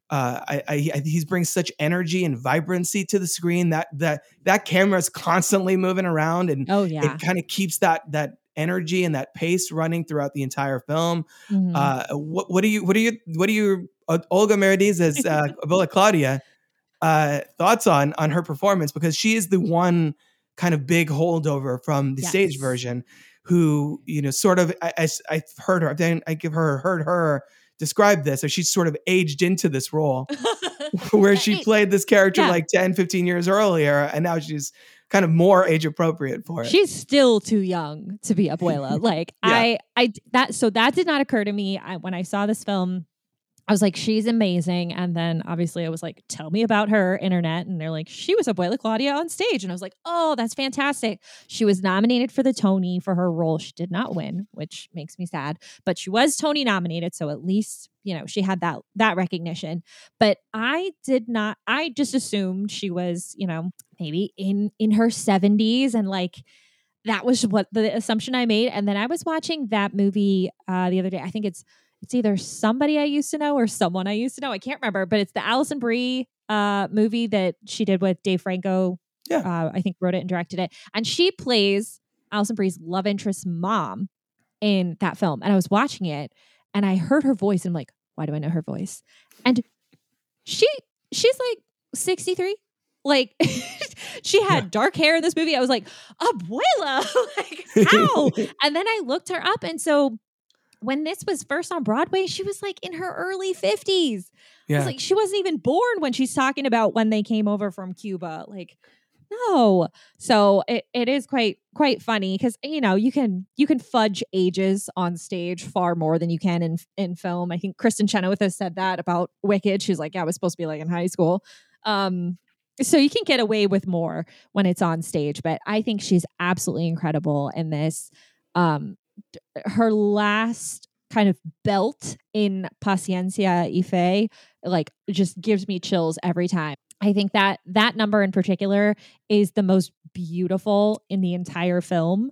[SPEAKER 1] Uh, I, I, I he brings such energy and vibrancy to the screen that that that camera is constantly moving around and
[SPEAKER 9] Oh yeah.
[SPEAKER 1] it kind of keeps that that energy and that pace running throughout the entire film.
[SPEAKER 9] Mhm.
[SPEAKER 1] Uh, what what do you what do you what do you uh, Olga Merediz as uh, Abuela Claudia uh, thoughts on on her performance because she is the one kind of big holdover from the stage version who you know sort of I, I I've heard her then I give her heard her describe this so she's sort of aged into this role where she played this character
[SPEAKER 9] yeah.
[SPEAKER 1] like 10 15 years earlier and now she's kind of more age appropriate for it
[SPEAKER 9] She's still too young to be abuela. Like
[SPEAKER 1] Yeah.
[SPEAKER 9] I, I that so that did not occur to me I, when I saw this film. I was like, she's amazing, and then obviously I was like, tell me about her internet, and they're like, she was abuela Claudia on stage, and I was like, oh, that's fantastic. She was nominated for the Tony for her role. She did not win, which makes me sad, but she was Tony nominated, so at least you know she had that that recognition. But I did not. I just assumed she was, you know, maybe in in her 70s and like that was what the assumption I made. And then I was watching that movie uh, the other day. I think it's it's either somebody I used to know or someone I used to know. I can't remember, but it's the Alison Brie uh, movie that she did with Dave Franco.
[SPEAKER 1] Yeah.
[SPEAKER 9] uh, I think wrote it and directed it, and she plays Alison Brie's love interest mom in that film. And I was watching it, and I heard her voice, and I'm like, why do I know her voice? And she she's like 63. Like she had
[SPEAKER 1] Yeah.
[SPEAKER 9] dark hair in this movie. I was like, Abuela, like how? and then I looked her up, and so when this was first on Broadway, she was like in her early 50s. I
[SPEAKER 1] Yeah.
[SPEAKER 9] was like, she wasn't even born when she's talking about when they came over from Cuba. Like, no. So it, it is quite quite funny because you know you can you can fudge ages on stage far more than you can in in film. I think Kristin Chenoweth has said that about Wicked. She's like, yeah, I was supposed to be like in high school. Um, so you can get away with more when it's on stage, but I think she's absolutely incredible in this. Um, her last kind of belt in Paciencia y Fe like just gives me chills every time. I think that that number in particular is the most beautiful in the entire film.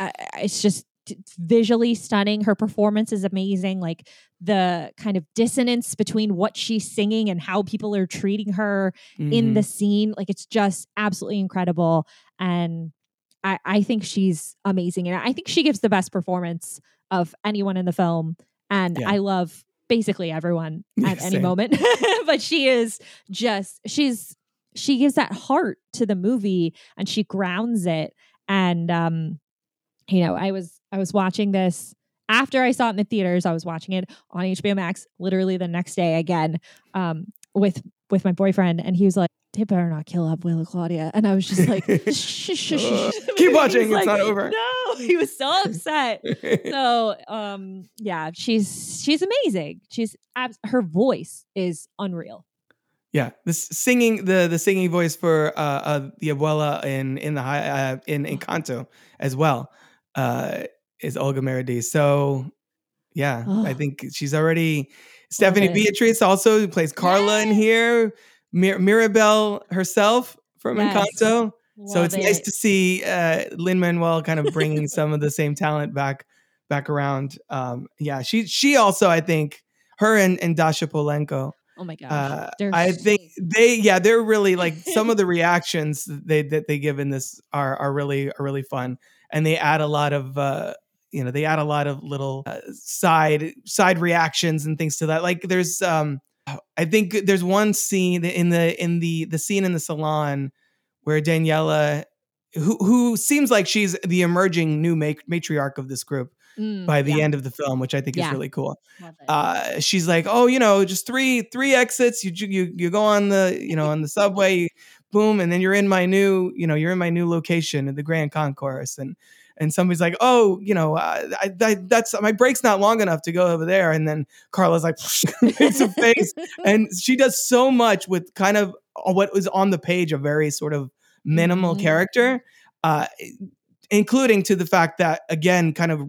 [SPEAKER 9] Uh, it's just it's visually stunning. Her performance is amazing. Like the kind of dissonance between what she's singing and how people are treating her in
[SPEAKER 1] Mhm.
[SPEAKER 9] the scene. Like it's just absolutely incredible. And I, I think she's amazing. And I think she gives the best performance of anyone in the film. And
[SPEAKER 1] Yeah.
[SPEAKER 9] I love basically everyone at any moment. but she is just she's she gives that heart to the movie and she grounds it. And um, you know, I was I was watching this after I saw it in the theaters, I was watching it on HBO Max literally the next day again um, with with my boyfriend, and he was like, "They better not kill Abuela Claudia," and I was just like, shh, shh, shh, shh.
[SPEAKER 1] keep watching, it's
[SPEAKER 9] like,
[SPEAKER 1] not over.
[SPEAKER 9] No, he was so upset. so um, yeah, she's she's amazing. She's abs- her voice is unreal.
[SPEAKER 1] Yeah, this singing the the singing voice for uh, uh the abuela in in the high uh, in Encanto as well uh is Olga Merediz. So yeah, I
[SPEAKER 9] Oh.
[SPEAKER 1] think she's already Stephanie. Beatriz also who plays Carla in here, Mir- Mirabel herself from
[SPEAKER 9] Yes.
[SPEAKER 1] Encanto. So
[SPEAKER 9] Love
[SPEAKER 1] it's nice to see uh Lin Manuel kind of bringing some of the same talent back back around. Um yeah, she she also I think her and, and Dascha Polanco
[SPEAKER 9] Oh my gosh,
[SPEAKER 1] uh, I
[SPEAKER 9] so-
[SPEAKER 1] think they, yeah, they're really like some of the reactions that they that they give in this are are really are really fun, and they add a lot of uh, you know they add a lot of little uh, side side reactions and things to that. Like there's um, I think there's one scene in the in the the scene in the salon where Daniela, who who seems like she's the emerging new matriarch of this group
[SPEAKER 9] Mm,
[SPEAKER 1] by the
[SPEAKER 9] yeah,
[SPEAKER 1] end of the film, which I think is really cool. Uh, she's like, oh, you know, just three three exits. You you you go on the you know on the subway, boom, and then you're in my new you know you're in my new location in the Grand Concourse, and and somebody's like, oh, you know, uh, I, I, that's my break's not long enough to go over there, and then Carla's like makes a face, and she does so much with kind of what was on the page, a very sort of minimal
[SPEAKER 9] Mhm.
[SPEAKER 1] character, uh, including to the fact that again, kind of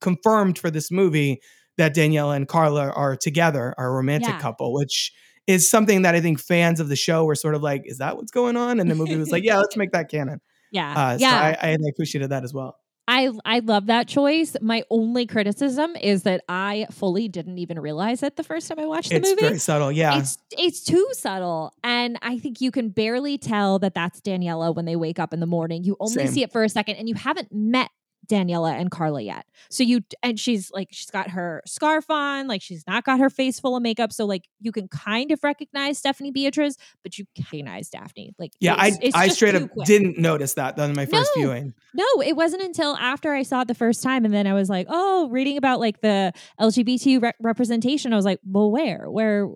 [SPEAKER 1] confirmed for this movie that Daniela and Carla are together, are a romantic
[SPEAKER 9] Yeah.
[SPEAKER 1] couple, which is something that I think fans of the show were sort of like, is that what's going on? And the movie was like, yeah, let's make that canon.
[SPEAKER 9] yeah,
[SPEAKER 1] Uh, so
[SPEAKER 9] yeah.
[SPEAKER 1] I, I appreciated that as well.
[SPEAKER 9] I I love that choice. My only criticism is that I fully didn't even realize it the first time I watched the
[SPEAKER 1] It's
[SPEAKER 9] movie.
[SPEAKER 1] very subtle. Yeah.
[SPEAKER 9] It's it's too subtle, and I think you can barely tell that that's Daniela when they wake up in the morning. You only
[SPEAKER 1] Same.
[SPEAKER 9] see it for a second, and you haven't met Daniela and Carla yet. So you and she's like she's got her scarf on, like she's not got her face full of makeup. So like you can kind of recognize Stephanie Beatriz, but you can't recognize Daphne. Like
[SPEAKER 1] yeah, I,
[SPEAKER 9] it's- it's
[SPEAKER 1] I straight up
[SPEAKER 9] quick.
[SPEAKER 1] didn't notice that on my first
[SPEAKER 9] No.
[SPEAKER 1] viewing.
[SPEAKER 9] No, it wasn't until after I saw it the first time, and then I was like, "Oh, reading about like the LGBT re- representation." I was like, "Well, where? Where?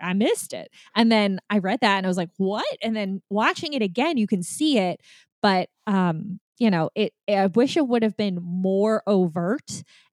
[SPEAKER 9] I missed it." And then I read that, and I was like, "What?" And then watching it again, you can see it, but um, you know, it. I wish it would have been more overt,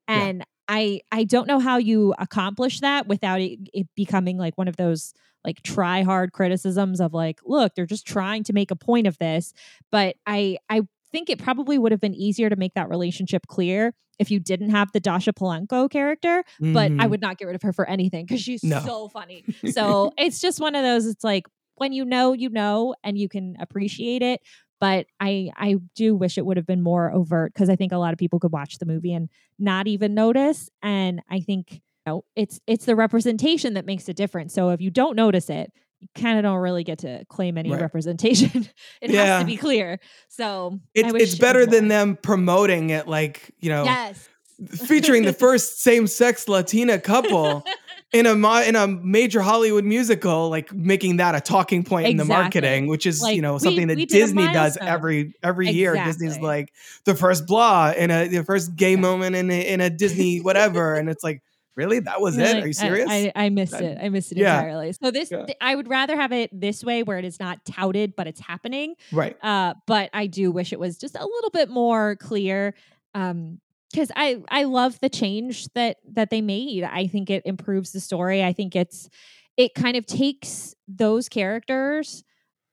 [SPEAKER 1] Yeah.
[SPEAKER 9] and I I don't know how you accomplish that without it, it becoming like one of those like try hard criticisms of like, look, they're just trying to make a point of this but I I think it probably would have been easier to make that relationship clear if you didn't have the Dascha Polanco character, but I
[SPEAKER 1] Mhm.
[SPEAKER 9] would not get rid of her for anything because she's
[SPEAKER 1] No.
[SPEAKER 9] so funny. So it's just one of those. It's like when you know, you know, and you can appreciate it. But I I do wish it would have been more overt because I think a lot of people could watch the movie and not even notice. And I think you know, it's it's the representation that makes a difference. So if you don't notice it, you kind of don't really get to claim any
[SPEAKER 1] Right.
[SPEAKER 9] representation. it has to be clear. So
[SPEAKER 1] It's, it's better
[SPEAKER 9] was
[SPEAKER 1] than them promoting it like, you know,
[SPEAKER 9] Yes.
[SPEAKER 1] featuring the first same sex Latina couple. in a mo- in a major Hollywood musical, like making that a talking point in the marketing, which is
[SPEAKER 9] Like,
[SPEAKER 1] you know
[SPEAKER 9] we-
[SPEAKER 1] something that
[SPEAKER 9] we
[SPEAKER 1] Disney does every every year. Disney's like the first blah in a the first gay moment in a, in a Disney whatever, and it's like really that was
[SPEAKER 9] You're
[SPEAKER 1] it?
[SPEAKER 9] like,
[SPEAKER 1] Are you serious?
[SPEAKER 9] I, I missed
[SPEAKER 1] That-
[SPEAKER 9] it. I missed it
[SPEAKER 1] yeah.
[SPEAKER 9] entirely. So this,
[SPEAKER 1] Yeah.
[SPEAKER 9] th- I would rather have it this way, where it is not touted, but it's happening.
[SPEAKER 1] right.
[SPEAKER 9] Uh, but I do wish it was just a little bit more clear. Um, because I I love the change that that they made. I think it improves the story. I think it's it kind of takes those characters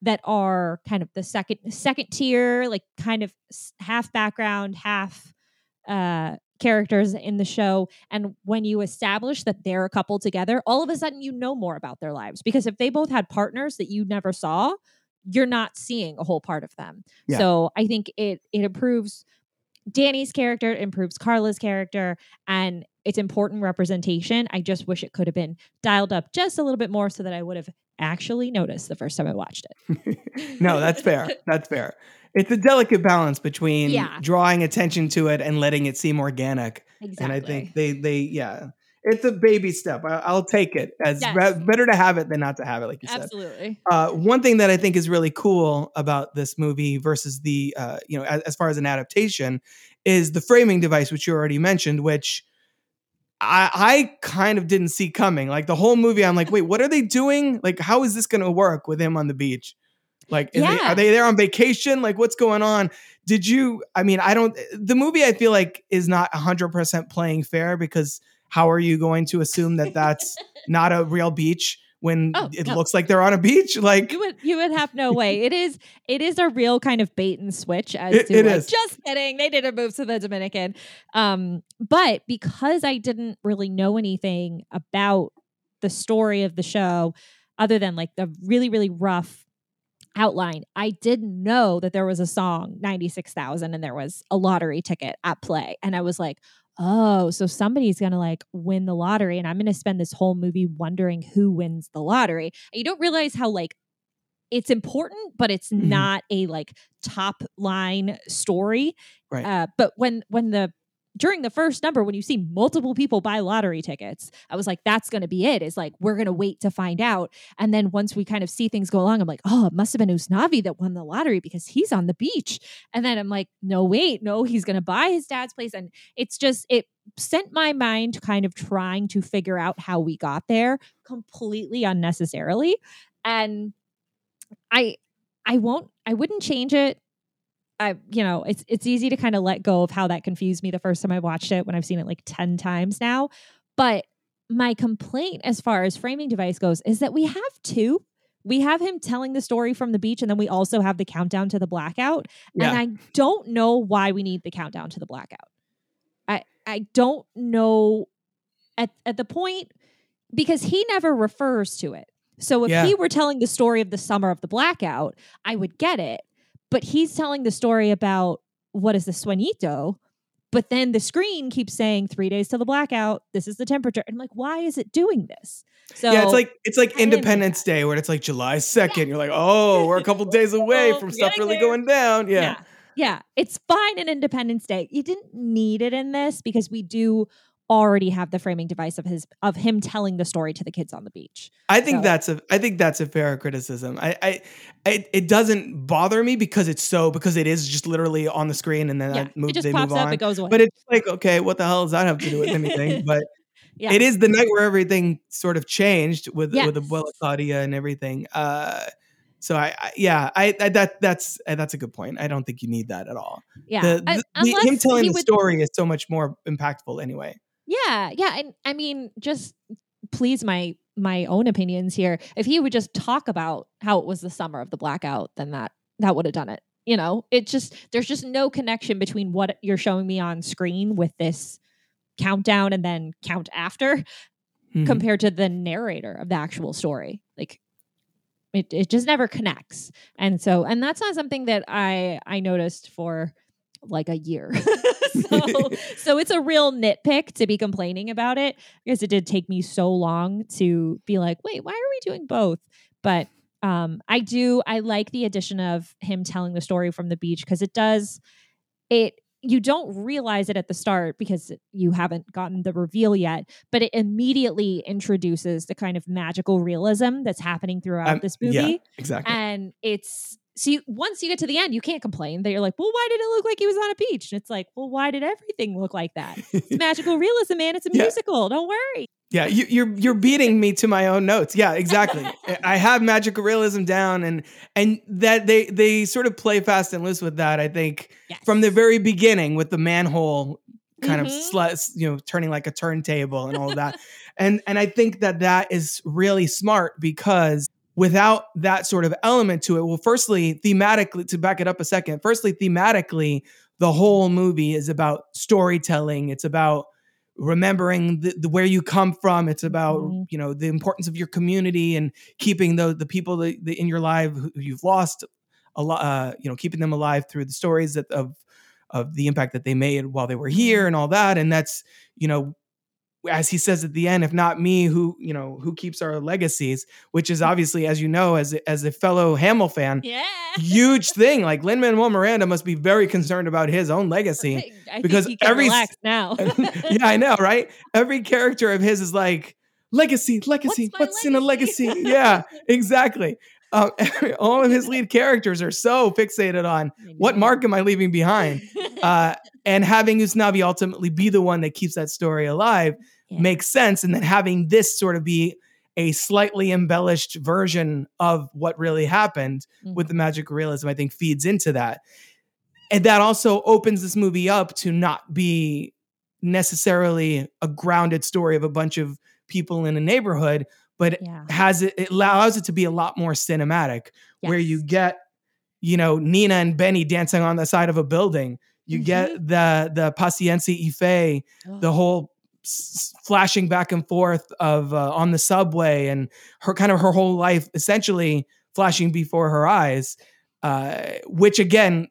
[SPEAKER 9] that are kind of the second second tier, like kind of half background, half uh characters in the show and when you establish that they're a couple together all of a sudden you know more about their lives because if they both had partners that you never saw you're not seeing a whole part of them
[SPEAKER 1] Yeah.
[SPEAKER 9] so i think it it improves danny's character it improves carla's character and it's important representation i just wish it could have been dialed up just a little bit more so that i would have actually noticed the first time i watched it
[SPEAKER 1] no, that's fair. That's fair. It's a delicate balance between
[SPEAKER 9] Yeah.
[SPEAKER 1] drawing attention to it and letting it seem organic.
[SPEAKER 9] exactly
[SPEAKER 1] And I think they they yeah, it's a baby step. I, I'll take it as
[SPEAKER 9] Yes.
[SPEAKER 1] re- better to have it than not to have it, like you said.
[SPEAKER 9] absolutely
[SPEAKER 1] Uh, one thing that I think is really cool about this movie versus the, uh, you know, as, as far as an adaptation, is the framing device, which you already mentioned, which I, I kind of didn't see coming. Like the whole movie, I'm like, wait, what are they doing? Like, how is this going to work with him on the beach? Like, is they, are they there on vacation? Like, what's going on? Did you? I mean, I don't. The movie, I feel like, is not 100 percent playing fair because how are you going to assume that that's not a real beach when
[SPEAKER 9] Oh,
[SPEAKER 1] it
[SPEAKER 9] no.
[SPEAKER 1] looks like they're on a beach? Like,
[SPEAKER 9] you would you would have no way. It is it is a real kind of bait and switch as
[SPEAKER 1] It-
[SPEAKER 9] to
[SPEAKER 1] it
[SPEAKER 9] like,
[SPEAKER 1] is.
[SPEAKER 9] just kidding. They didn't move to the Dominican. Um, but because I didn't really know anything about the story of the show, other than like the really, really rough outline, I didn't know that there was a song, 96,000, and there was a lottery ticket at play. And I was like, oh, so somebody's going to like win the lottery. And I'm going to spend this whole movie wondering who wins the lottery. And you don't realize how like it's important, but it's
[SPEAKER 1] Mhm.
[SPEAKER 9] not a like top line story.
[SPEAKER 1] Right.
[SPEAKER 9] Uh, but when when the during the first number, when you see multiple people buy lottery tickets, I was like, that's going to be it. it. Is like, we're going to wait to find out. And then once we kind of see things go along, I'm like, oh, it must have been Usnavi that won the lottery because he's on the beach. And then I'm like, no, wait, no, he's going to buy his dad's place. And it's just, it sent my mind kind of trying to figure out how we got there completely unnecessarily. And I, I won't, I wouldn't change it. I, you know, it's it's easy to kind of let go of how that confused me the first time I watched it when I've seen it like 10 times now. But my complaint as far as framing device goes is that we have two. We have him telling the story from the beach, and then we also have the countdown to the blackout.
[SPEAKER 1] Yeah.
[SPEAKER 9] And I don't know why we need the countdown to the blackout. I I don't know at at the point because he never refers to it. So if
[SPEAKER 1] Yeah.
[SPEAKER 9] he were telling the story of the summer of the blackout, I would get it. But he's telling the story about what is the sueñito, but then the screen keeps saying three days till the blackout. This is the temperature. And I'm like, why is it doing this? So
[SPEAKER 1] yeah, it's like it's like
[SPEAKER 9] I
[SPEAKER 1] Independence Day where it's like July second. You're like, oh, we're a couple days away
[SPEAKER 9] Oh,
[SPEAKER 1] from stuff really
[SPEAKER 9] there.
[SPEAKER 1] going down. Yeah.
[SPEAKER 9] yeah. Yeah. It's fine in Independence Day. You didn't need it in this because we do already have the framing device of his of him telling the story to the kids on the beach.
[SPEAKER 1] I think
[SPEAKER 9] So-
[SPEAKER 1] that's a I think that's a fair criticism. I, I I it doesn't bother me because it's so because it is just literally on the screen and then
[SPEAKER 9] Yeah.
[SPEAKER 1] I move,
[SPEAKER 9] it just
[SPEAKER 1] they
[SPEAKER 9] pops
[SPEAKER 1] move
[SPEAKER 9] up,
[SPEAKER 1] on.
[SPEAKER 9] it goes away.
[SPEAKER 1] But it's like okay, what the hell does that have to do with anything? But
[SPEAKER 9] yeah.
[SPEAKER 1] it is the night where everything sort of changed with with the
[SPEAKER 9] Yes.
[SPEAKER 1] Abuela Claudia and everything. Uh, so I, I yeah, I, I that that's uh, that's a good point. I don't think you need that at all.
[SPEAKER 9] yeah.
[SPEAKER 1] The,
[SPEAKER 9] I-
[SPEAKER 1] the- the- him telling the
[SPEAKER 9] would-
[SPEAKER 1] story is so much more impactful anyway.
[SPEAKER 9] Yeah, yeah, and I mean, just please my my own opinions here. If he would just talk about how it was the summer of the blackout, then that that would have done it. You know, it just there's just no connection between what you're showing me on screen with this countdown and then count after
[SPEAKER 1] Mhm.
[SPEAKER 9] compared to the narrator of the actual story. Like it it just never connects. And so and that's not something that I I noticed for like a year. so so it's a real nitpick to be complaining about it because it did take me so long to be like, wait, why are we doing both? But um I do I like the addition of him telling the story from the beach because it does it you don't realize it at the start because you haven't gotten the reveal yet, but it immediately introduces the kind of magical realism that's happening throughout
[SPEAKER 1] Um,
[SPEAKER 9] this movie.
[SPEAKER 1] yeah, exactly.
[SPEAKER 9] And it's so you, once you get to the end, you can't complain that you're like, well, why did it look like he was on a beach? And it's like, well, why did everything look like that? It's magical realism, man. It's a
[SPEAKER 1] Yeah.
[SPEAKER 9] musical. Don't worry.
[SPEAKER 1] Yeah, you, you're you're beating me to my own notes. Yeah, exactly. I have magical realism down, and and that they they sort of play fast and loose with that. I think from the very beginning with the manhole kind of
[SPEAKER 9] Mhm.
[SPEAKER 1] slut, you know, turning like a turntable and all of that, and and I think that that is really smart because without that sort of element to it, well, firstly, thematically, to back it up a second, firstly, thematically, the whole movie is about storytelling. It's about remembering the, the where you come from. It's about you know the importance of your community and keeping the the people that, that in your life who you've lost a lot uh, you know keeping them alive through the stories that of of the impact that they made while they were here and all that. And that's you know as he says at the end if not me who you know who keeps our legacies which is obviously as you know as a- as a fellow Hamilfan
[SPEAKER 9] Yeah.
[SPEAKER 1] huge thing like Lin Manuel Miranda must be very concerned about his own legacy
[SPEAKER 9] I
[SPEAKER 1] because every
[SPEAKER 9] relax now.
[SPEAKER 1] yeah, I know, right? Every character of his is like legacy, legacy. What's, in a legacy? yeah, exactly. Um, all of his lead characters are so fixated on what mark am I leaving behind, uh, and having Usnavi ultimately be the one that keeps that story alive makes sense. And then having this sort of be a slightly embellished version of what really happened with mm-hmm. the magic realism, I think feeds into that. And that also opens this movie up to not be necessarily a grounded story of a bunch of people in a neighborhood but has it it allows it to be a lot more cinematic where you get you know Nina and Benny dancing on the side of a building. You get mm-hmm. the the Paciencia y Fe the whole flashing back and forth of uh, on the subway and her kind of her whole life essentially flashing before her eyes uh, which again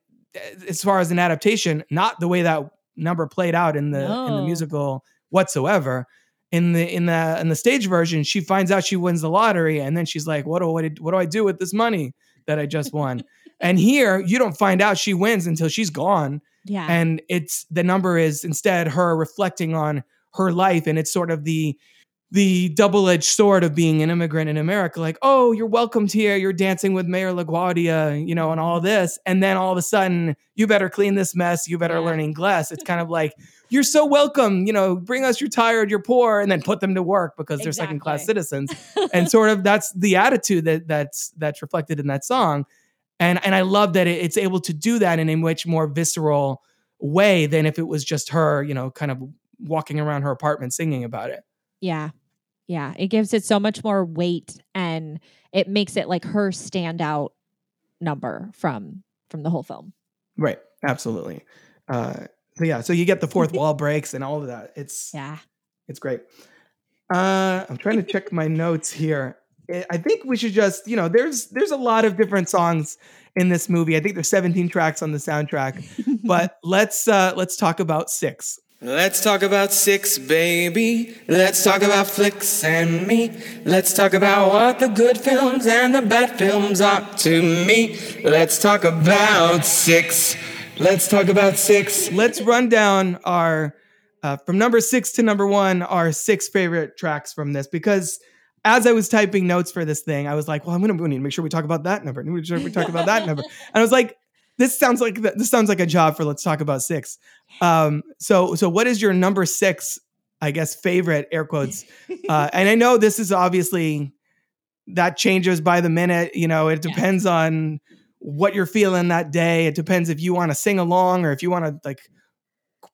[SPEAKER 1] as far as an adaptation not the way that number played out in the in the musical whatsoever. In the in the in the stage version she finds out she wins the lottery and then she's like what do I what do I do with this money that I just won? And here you don't find out she wins until she's gone.
[SPEAKER 9] Yeah.
[SPEAKER 1] and it's the number is instead her reflecting on her life and it's sort of the the double-edged sword of being an immigrant in America like oh you're welcomed here you're dancing with Mayor LaGuardia you know and all this and then all of a sudden you better clean this mess you better learn English. It's kind of like you're so welcome you know bring us you're tired you're poor and then put them to work because they're second class citizens. And sort of that's the attitude that that's that's reflected in that song. And and I love that it, it's able to do that in a much more visceral way than if it was just her, you know, kind of walking around her apartment singing about it.
[SPEAKER 9] Yeah. Yeah. It gives it so much more weight and it makes it like her standout number from from the whole film.
[SPEAKER 1] Right. Absolutely. Uh, so yeah, so you get the fourth wall breaks and all of that. It's
[SPEAKER 9] yeah,
[SPEAKER 1] it's great. Uh, I'm trying to check my notes here. I- I think we should just, you know, there's there's a lot of different songs in this movie. I think there's 17 tracks on the soundtrack, but let's uh, let's talk about six.
[SPEAKER 10] Let's talk about six, baby. Let's talk about flicks and me. Let's talk about what the good films and the bad films are to me. Let's talk about six. Let's talk about six.
[SPEAKER 1] Let's run down our uh, from number six to number one, our six favorite tracks from this because as I was typing notes for this thing, I was like, well, I'm gonna we need to make sure we talk about that number. To we talk about that number. And I was like, this sounds like this sounds like a job for let's talk about six. Um, so so what is your number six? I guess favorite air quotes. Uh, and I know this is obviously that changes by the minute. You know, it depends on what you're feeling that day. It depends if you want to sing along or if you want to like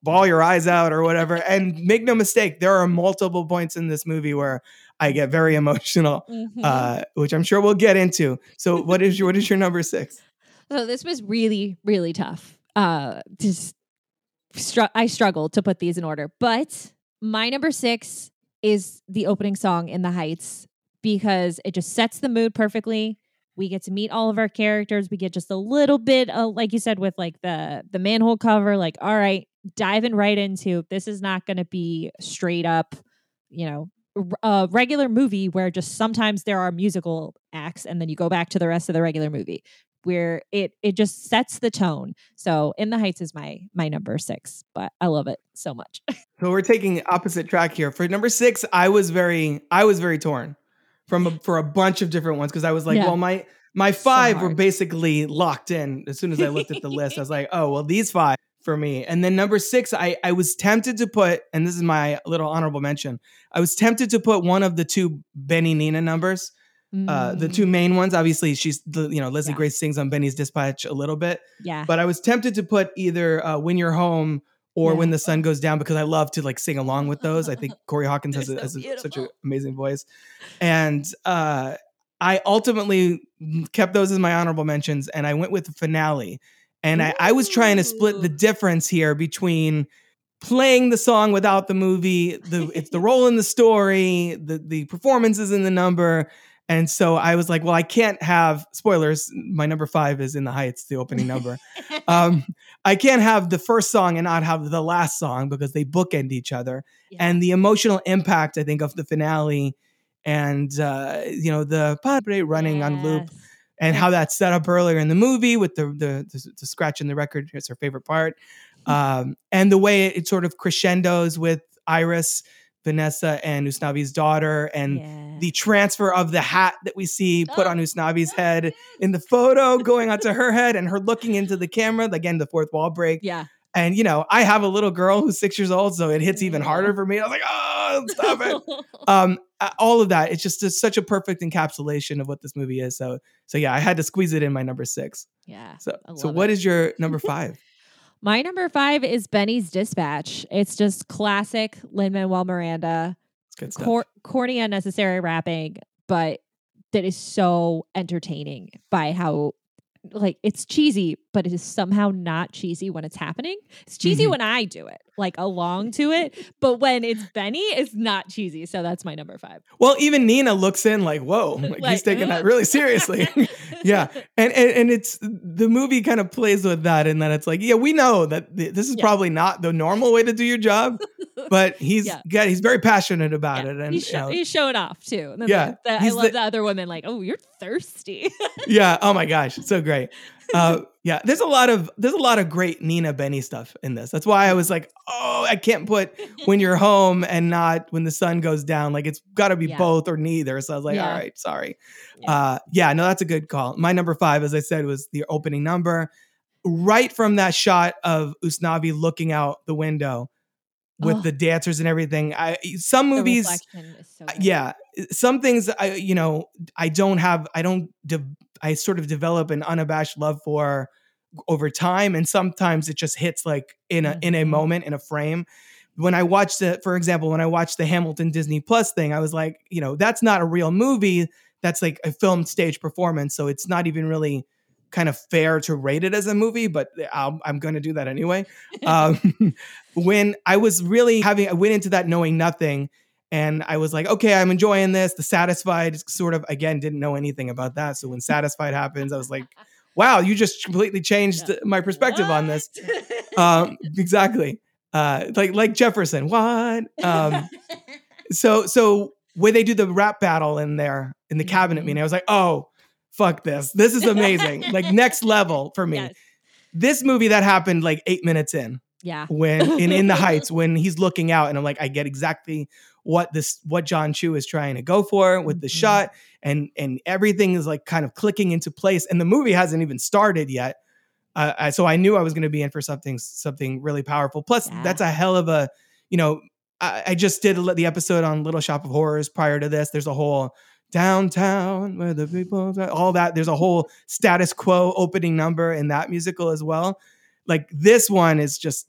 [SPEAKER 1] bawl your eyes out or whatever. And make no mistake, there are multiple points in this movie where I get very emotional,
[SPEAKER 9] Mhm.
[SPEAKER 1] uh, which I'm sure we'll get into. So, what is your what is your number six?
[SPEAKER 9] So this was really, really tough. Uh, just str- I struggled to put these in order, but my number six is the opening song in the Heights because it just sets the mood perfectly. We get to meet all of our characters. We get just a little bit, uh, like you said, with like the the manhole cover. Like, all right, diving right into this is not going to be straight up, you know, a regular movie where just sometimes there are musical acts and then you go back to the rest of the regular movie. Where it it just sets the tone. So In the Heights is my my number six, but I love it so much.
[SPEAKER 1] So we're taking opposite track here. For number six, I was very I was very torn from a, for a bunch of different ones because I was like,
[SPEAKER 9] Yeah.
[SPEAKER 1] well, my my five were basically locked in. As soon as I looked at the list, I was like, oh well, these five for me. And then number six, I I was tempted to put, and this is my little honorable mention. I was tempted to put one of the two Benny Nina numbers. Uh, the
[SPEAKER 9] Mm,
[SPEAKER 1] two main ones, obviously, she's the you know Leslie Grace sings on Benny's Dispatch a little bit,
[SPEAKER 9] yeah.
[SPEAKER 1] but I was tempted to put either uh, "When You're Home" or
[SPEAKER 9] Yeah.
[SPEAKER 1] "When the Sun Goes Down" because I love to like sing along with those. I think Corey Hawkins has, a, has a, such an amazing voice, and uh, I ultimately kept those as my honorable mentions, and I went with the finale. And I, I was trying to split the difference here between playing the song without the movie, the it's the role in the story, the the performances in the number. And so I was like, well, I can't have spoilers. My number five is in the heights, the opening number. um, I can't have the first song and not have the last song because they bookend each other.
[SPEAKER 9] Yeah.
[SPEAKER 1] And the emotional impact, I think, of the finale and uh, you know the padre running on loop and how that's set up earlier in the movie with the the, the, the scratch in the record. It's her favorite part, um, and the way it, sort of crescendos with Iris, Vanessa, and Usnavi's daughter, and
[SPEAKER 9] Yeah.
[SPEAKER 1] the transfer of the hat that we see put
[SPEAKER 9] Oh,
[SPEAKER 1] on Usnavi's head
[SPEAKER 9] good.
[SPEAKER 1] in the photo going onto her head, and her looking into the camera. Again, the fourth wall break.
[SPEAKER 9] Yeah.
[SPEAKER 1] And you know, I have a little girl who's six years old, so it hits even
[SPEAKER 9] Yeah.
[SPEAKER 1] harder for me. I was like, oh, stop it um all of that it's just a, such a perfect encapsulation of what this movie is so so yeah i had to squeeze it in my number six
[SPEAKER 9] yeah.
[SPEAKER 1] so so what
[SPEAKER 9] it.
[SPEAKER 1] is your number five
[SPEAKER 9] My number five is Benny's Dispatch. It's just classic Lin Manuel Miranda,
[SPEAKER 1] it's good stuff
[SPEAKER 9] cor- corny, unnecessary rapping, but that is so entertaining by how like it's cheesy, but it is somehow not cheesy when it's happening. It's cheesy
[SPEAKER 1] Mhm.
[SPEAKER 9] when I do it, like along to it, but when it's Benny, it's not cheesy. So that's my number five.
[SPEAKER 1] well even nina looks in like whoa like, he's taking that really seriously yeah and, and and it's the movie kind of plays with that and that it's like yeah we know that th- this is
[SPEAKER 9] Yeah.
[SPEAKER 1] probably not the normal way to do your job but he's
[SPEAKER 9] Yeah.
[SPEAKER 1] he's very passionate about
[SPEAKER 9] Yeah,
[SPEAKER 1] it and
[SPEAKER 9] he's,
[SPEAKER 1] you know,
[SPEAKER 9] he's showing off too. And then
[SPEAKER 1] Yeah,
[SPEAKER 9] the- the- I love
[SPEAKER 1] the-
[SPEAKER 9] the, other women like, oh, you're thirsty.
[SPEAKER 1] yeah oh my gosh so great uh yeah there's a lot of there's a lot of great nina benny stuff in this that's why i was like oh i can't put when you're home and not when the sun goes down like it's got to be
[SPEAKER 9] Yeah.
[SPEAKER 1] both or neither so i was like
[SPEAKER 9] Yeah.
[SPEAKER 1] all right sorry
[SPEAKER 9] Yeah.
[SPEAKER 1] uh yeah no that's a good call my number five as i said was the opening number right from that shot of usnavi looking out the window with
[SPEAKER 9] Oh.
[SPEAKER 1] the dancers and everything i some movies
[SPEAKER 9] so
[SPEAKER 1] uh, yeah some things i you know i don't have i don't de- i sort of develop an unabashed love for over time and sometimes it just hits like in a in a
[SPEAKER 9] Mhm.
[SPEAKER 1] moment in a frame. When i watched it for example when i watched the hamilton disney plus thing i was like you know that's not a real movie. That's like a film stage performance so it's not even really kind of fair to rate it as a movie but i'm, I'm going to do that anyway. Um, when i was really having i went into that knowing nothing and I was like, okay, I'm enjoying this. The Satisfied sort of again didn't know anything about that. So when Satisfied happens, I was like, wow, you just completely changed
[SPEAKER 9] Yeah.
[SPEAKER 1] my perspective on this. Um, exactly. Uh, like like Jefferson. What? Um, so so when they do the rap battle in there in the cabinet
[SPEAKER 9] Mhm.
[SPEAKER 1] meeting, I was like, oh, fuck this. This is amazing. like next level for me.
[SPEAKER 9] Yes.
[SPEAKER 1] This movie that happened like eight minutes in
[SPEAKER 9] Yeah.
[SPEAKER 1] when in in the heights when he's looking out and i'm like i get exactly what this what jon chu is trying to go for with the
[SPEAKER 9] Mhm.
[SPEAKER 1] shot and and everything is like kind of clicking into place and the movie hasn't even started yet. Uh, I, so i knew i was going to be in for something something really powerful. Plus
[SPEAKER 9] Yeah.
[SPEAKER 1] that's a hell of a you know I, I just did the episode on little shop of horrors prior to this. There's a whole downtown where the people all that. There's a whole status quo opening number in that musical as well. Like this one is just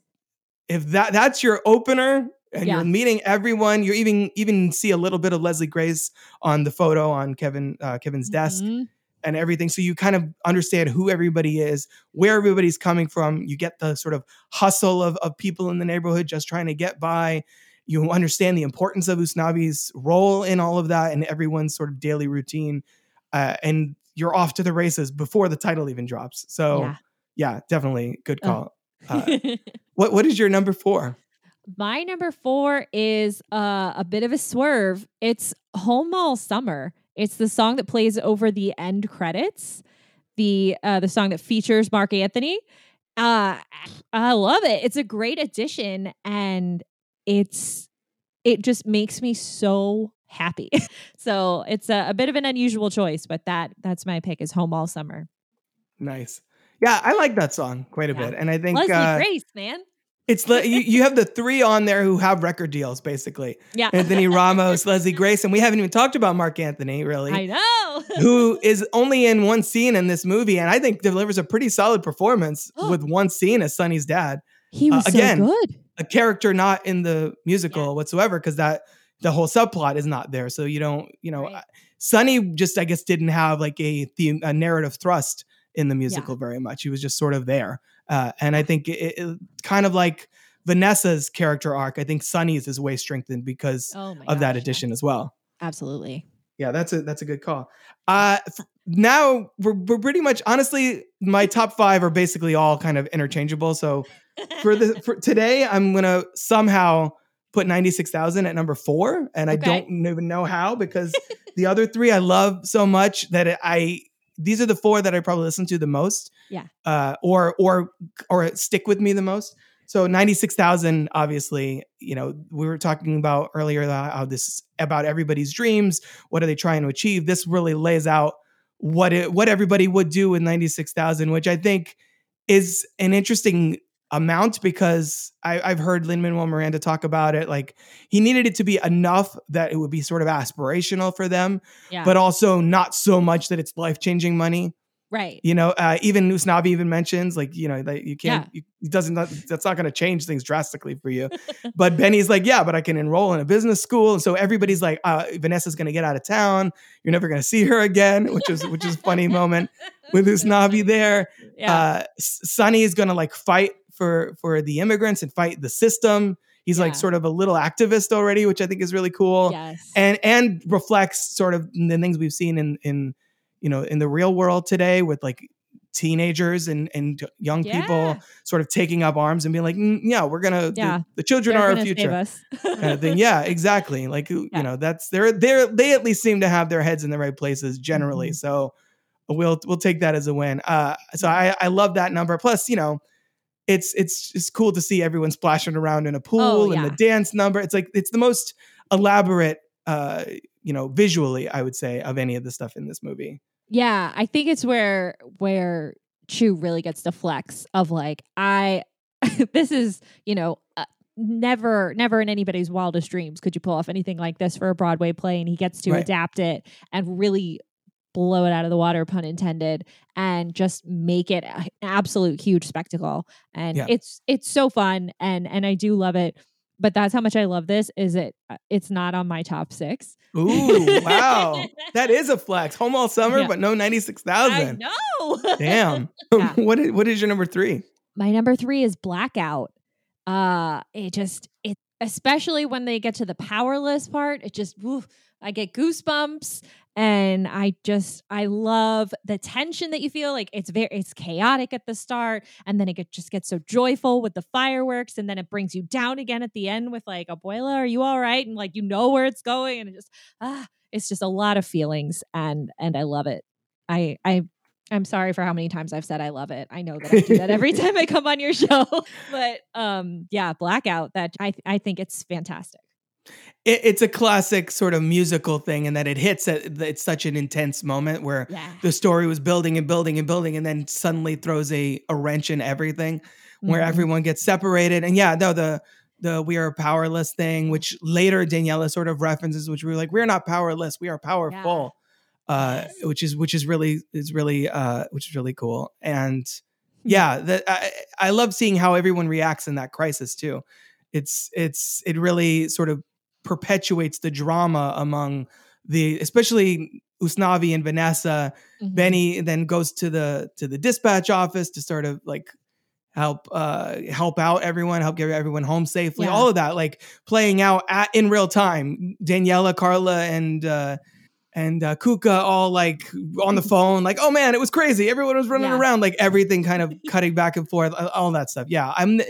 [SPEAKER 1] if that that's your opener and
[SPEAKER 9] Yeah.
[SPEAKER 1] you're meeting everyone you even even see a little bit of leslie grace on the photo on kevin uh, kevin's desk
[SPEAKER 9] Mhm.
[SPEAKER 1] and everything so you kind of understand who everybody is where everybody's coming from you get the sort of hustle of, of people in the neighborhood just trying to get by you understand the importance of usnavi's role in all of that and everyone's sort of daily routine uh, and you're off to the races before the title even drops so
[SPEAKER 9] Yeah.
[SPEAKER 1] yeah, definitely good
[SPEAKER 9] Oh.
[SPEAKER 1] call uh, what what is your number four
[SPEAKER 9] My number four is uh, a bit of a swerve. It's Home All Summer. It's the song that plays over the end credits. the uh, the song that features Marc Anthony. Uh, I love it. It's a great addition, and it's it just makes me so happy. so it's a, a bit of an unusual choice, but that that's my pick is Home All Summer.
[SPEAKER 1] Nice. Yeah, I like that song quite a
[SPEAKER 9] Yeah.
[SPEAKER 1] bit, and I think
[SPEAKER 9] Leslie
[SPEAKER 1] uh,
[SPEAKER 9] Grace, man.
[SPEAKER 1] It's le- you, you have the three on there who have record deals, basically.
[SPEAKER 9] Yeah.
[SPEAKER 1] Anthony Ramos, Leslie Grace, and we haven't even talked about Marc Anthony really.
[SPEAKER 9] I know.
[SPEAKER 1] who is only in one scene in this movie, and I think delivers a pretty solid performance with one scene as Sonny's dad.
[SPEAKER 9] He
[SPEAKER 1] Uh,
[SPEAKER 9] was
[SPEAKER 1] again,
[SPEAKER 9] so good.
[SPEAKER 1] A character not in the musical whatsoever, because that the whole subplot is not there. So you don't, you know, uh, Sonny just I guess didn't have like a theme, a narrative thrust in the musical very much. He was just sort of there, uh, and I think it, it kind of like Vanessa's character arc. I think Sonny's is way strengthened because
[SPEAKER 9] Oh
[SPEAKER 1] of that addition as well.
[SPEAKER 9] Absolutely.
[SPEAKER 1] Yeah, that's a that's a good call. Uh, f- now we're we're pretty much honestly, my top five are basically all kind of interchangeable. So for the for today, I'm gonna somehow put ninety six thousand at number four, and I don't even know how because the other three I love so much that it, I these are the four that I probably listen to the most
[SPEAKER 9] Yeah.
[SPEAKER 1] uh, or or or stick with me the most. So ninety six thousand, obviously, you know, we were talking about earlier how this about everybody's dreams. What are they trying to achieve? This really lays out what it what everybody would do with ninety six thousand, which I think is an interesting amount because I, I've heard Lin Manuel Miranda talk about it. Like he needed it to be enough that it would be sort of aspirational for them,
[SPEAKER 9] Yeah.
[SPEAKER 1] but also not so much that it's life changing money.
[SPEAKER 9] Right.
[SPEAKER 1] You know, uh, even Usnavi even mentions like you know that you can't. You, it doesn't. That's not going to change things drastically for you. but Benny's like, yeah, but I can enroll in a business school, and so everybody's like, uh, Vanessa's going to get out of town. You're never going to see her again, which is which is a funny moment with Usnavi there.
[SPEAKER 9] Yeah.
[SPEAKER 1] Uh, S- Sonny is going to like fight for for the immigrants and fight the system. He's like sort of a little activist already, which I think is really cool
[SPEAKER 9] Yes.
[SPEAKER 1] and and reflects sort of the things we've seen in in you know in the real world today with like teenagers and and young
[SPEAKER 9] Yeah.
[SPEAKER 1] people sort of taking up arms and being like "Mm, yeah we're gonna
[SPEAKER 9] Yeah.
[SPEAKER 1] the, the children
[SPEAKER 9] They're
[SPEAKER 1] are our future. kind of thing. Yeah exactly. Like you know that's they're they're they at least seem to have their heads in the right places generally.
[SPEAKER 9] Mm-hmm.
[SPEAKER 1] so we'll we'll take that as a win. Uh so i i love that number. Plus you know it's it's it's cool to see everyone splashing around in a pool
[SPEAKER 9] Oh,
[SPEAKER 1] and the dance number. It's like it's the most elaborate uh you know visually i would say of any of the stuff in this movie
[SPEAKER 9] Yeah, I think it's where where Chu really gets to flex of like I this is, you know, uh, never never in anybody's wildest dreams could you pull off anything like this for a Broadway play and he gets to
[SPEAKER 1] Right.
[SPEAKER 9] adapt it and really blow it out of the water pun intended and just make it an absolute huge spectacle and
[SPEAKER 1] Yeah.
[SPEAKER 9] it's it's so fun and and I do love it but that's how much I love this is it uh, it's not on my top 6
[SPEAKER 1] ooh wow. That is a flex. Home all summer
[SPEAKER 9] Yeah.
[SPEAKER 1] but no 96000
[SPEAKER 9] no
[SPEAKER 1] damn. What is, what is your number three?
[SPEAKER 9] My number three is blackout. Uh it just it especially when they get to the powerless part it just woof, i get goosebumps and i just i love the tension that you feel like it's very it's chaotic at the start and then it get, just gets so joyful with the fireworks and then it brings you down again at the end with like abuela are you all right and like you know where it's going and it just ah it's just a lot of feelings and and i love it i i I'm sorry for how many times I've said I love it. I know that I do that every time I come on your show. But um yeah, Blackout that I I think it's fantastic.
[SPEAKER 1] It, it's a classic sort of musical thing in that it hits at it's such an intense moment where
[SPEAKER 9] Yeah.
[SPEAKER 1] the story was building and building and building and then suddenly throws a, a wrench in everything where
[SPEAKER 9] Mhm.
[SPEAKER 1] everyone gets separated. And yeah no the the we are powerless thing which later daniela sort of references which we were like we're not powerless we are powerful uh which is which is really is really uh which is really cool. And yeah that I, I love seeing how everyone reacts in that crisis too. It's it's it really sort of perpetuates the drama among the especially Usnavi and Vanessa.
[SPEAKER 9] Mm-hmm.
[SPEAKER 1] Benny then goes to the to the dispatch office to sort of like help uh help out everyone, help get everyone home safely.
[SPEAKER 9] Yeah.
[SPEAKER 1] All of that like playing out at in real time. Daniela, Carla, and uh and uh, Cuca all like on the phone, like, oh man, it was crazy. Everyone was running
[SPEAKER 9] Yeah.
[SPEAKER 1] around, like everything kind of cutting back and forth, all that stuff. Yeah, I'm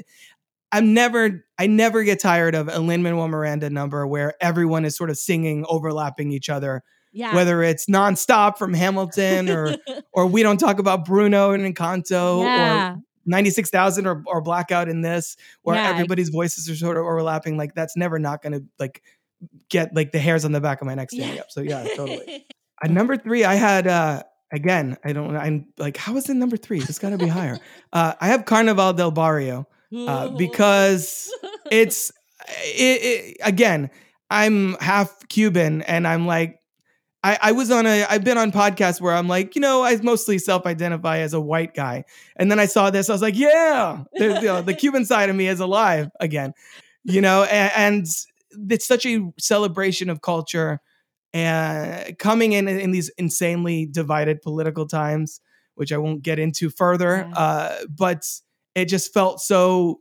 [SPEAKER 1] I'm never I never get tired of a Lin Manuel Miranda number where everyone is sort of singing, overlapping each other
[SPEAKER 9] Yeah.
[SPEAKER 1] Whether it's nonstop from Hamilton or or we don't talk about Bruno and Encanto
[SPEAKER 9] Yeah.
[SPEAKER 1] or 96,000 or, or Blackout in this, where
[SPEAKER 9] Yeah.
[SPEAKER 1] everybody's voices are sort of overlapping. Like that's never not going to like get like the hairs on the back of my neck standing up. So yeah, totally. At number three, I had uh again, I don't I'm like, how is it number three? It's gotta be higher. Uh I have Carnaval del Barrio uh, because it's it, it, again, I'm half Cuban and I'm like I, I was on a I've been on podcasts where I'm like, you know, I mostly self-identify as a white guy. And then I saw this, I was like, yeah, the, you know, the Cuban side of me is alive again. You know, and, and it's such a celebration of culture and coming in in these insanely divided political times, which I won't get into further. Uh, but it just felt so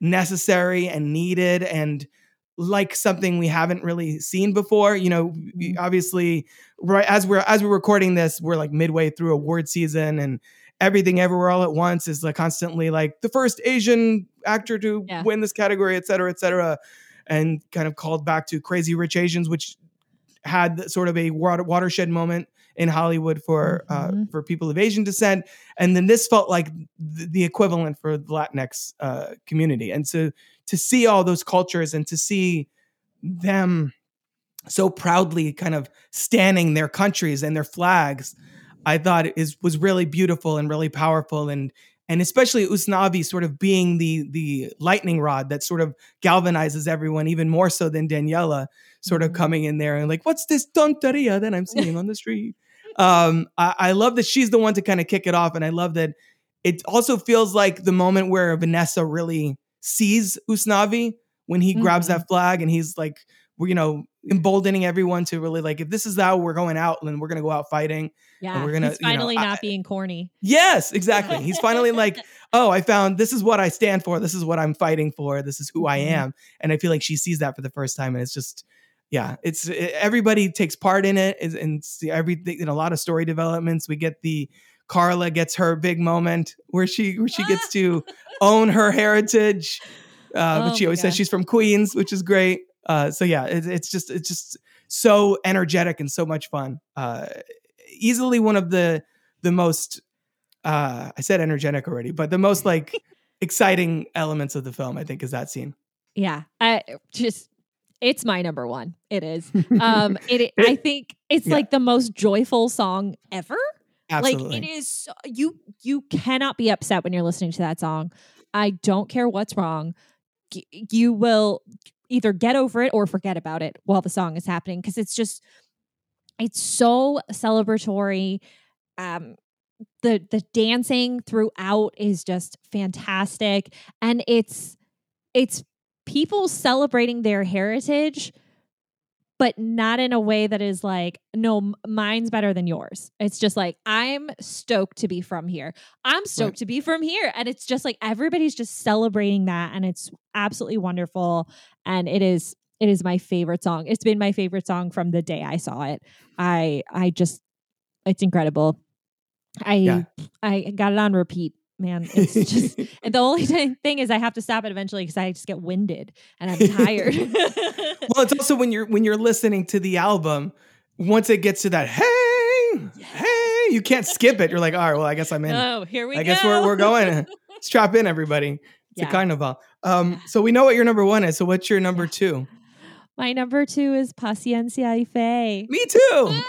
[SPEAKER 1] necessary and needed and like something we haven't really seen before. You know, mm-hmm. obviously, right as we're as we're recording this, we're like midway through award season and everything everywhere all at once is like constantly like the first Asian actor to
[SPEAKER 9] Yeah.
[SPEAKER 1] win this category, et cetera, et cetera. And kind of called back to Crazy Rich Asians, which had sort of a water, watershed moment in Hollywood for uh, for people of Asian descent, and then this felt like th- the equivalent for the Latinx uh, community, and so to see all those cultures and to see them so proudly kind of standing their countries and their flags, I thought is was really beautiful and really powerful and and especially Usnavi sort of being the the lightning rod that sort of galvanizes everyone even more so than Daniela sort of coming in there and like what's this tonteria that I'm seeing on the street. Um, I, I love that she's the one to kind of kick it off, and I love that it also feels like the moment where Vanessa really sees Usnavi when he grabs
[SPEAKER 9] Mm-hmm.
[SPEAKER 1] that flag and he's like, you know emboldening everyone to really like if this is how we're going out, then we're gonna go out fighting.
[SPEAKER 9] Yeah.
[SPEAKER 1] and we're gonna
[SPEAKER 9] He's
[SPEAKER 1] you know,
[SPEAKER 9] finally
[SPEAKER 1] I-
[SPEAKER 9] not being corny.
[SPEAKER 1] Yes, exactly. He's finally like, oh, I found this is what I stand for. This is what I'm fighting for. This is who I
[SPEAKER 9] Mm-hmm.
[SPEAKER 1] am. And I feel like she sees that for the first time, and it's just, yeah, it's it- everybody takes part in it, is- and it's everything. In a lot of story developments, we get the Carla gets her big moment where she where she gets to own her heritage. Uh,
[SPEAKER 9] Oh
[SPEAKER 1] but she always says she's from Queens, which is great. Uh, so yeah, it, it's just it's just so energetic and so much fun. Uh, easily one of the the most uh I said energetic already, but the most like exciting elements of the film, I think, is that scene.
[SPEAKER 9] Yeah. I just it's my number one. It is. Um it I think it's
[SPEAKER 1] Yeah.
[SPEAKER 9] like the most joyful song ever.
[SPEAKER 1] Absolutely.
[SPEAKER 9] Like it is you you cannot be upset when you're listening to that song. I don't care what's wrong. G- You will either get over it or forget about it while the song is happening because it's just it's so celebratory. Um the the dancing throughout is just fantastic and it's it's people celebrating their heritage but not in a way that is like no mine's better than yours. It's just like i'm stoked to be from here. I'm stoked to be from here. And it's just like everybody's just celebrating that and it's absolutely wonderful and it is it is my favorite song. It's been my favorite song from the day i saw it. I i just it's incredible. I
[SPEAKER 1] Yeah.
[SPEAKER 9] i got it on repeat man it's just and the only thing is i have to stop it eventually because i just get winded and i'm tired
[SPEAKER 1] well, it's also when you're when you're listening to the album, once it gets to that hey, hey, you can't skip it. You're like, all right, well, I guess I'm in.
[SPEAKER 9] oh here we
[SPEAKER 1] I
[SPEAKER 9] go I
[SPEAKER 1] guess we're we're going. Strap in, everybody. It's
[SPEAKER 9] Yeah.
[SPEAKER 1] a carnival. Um, so we know what your number one is. So what's your number two?
[SPEAKER 9] My number two is Paciencia y Fe.
[SPEAKER 1] Me too.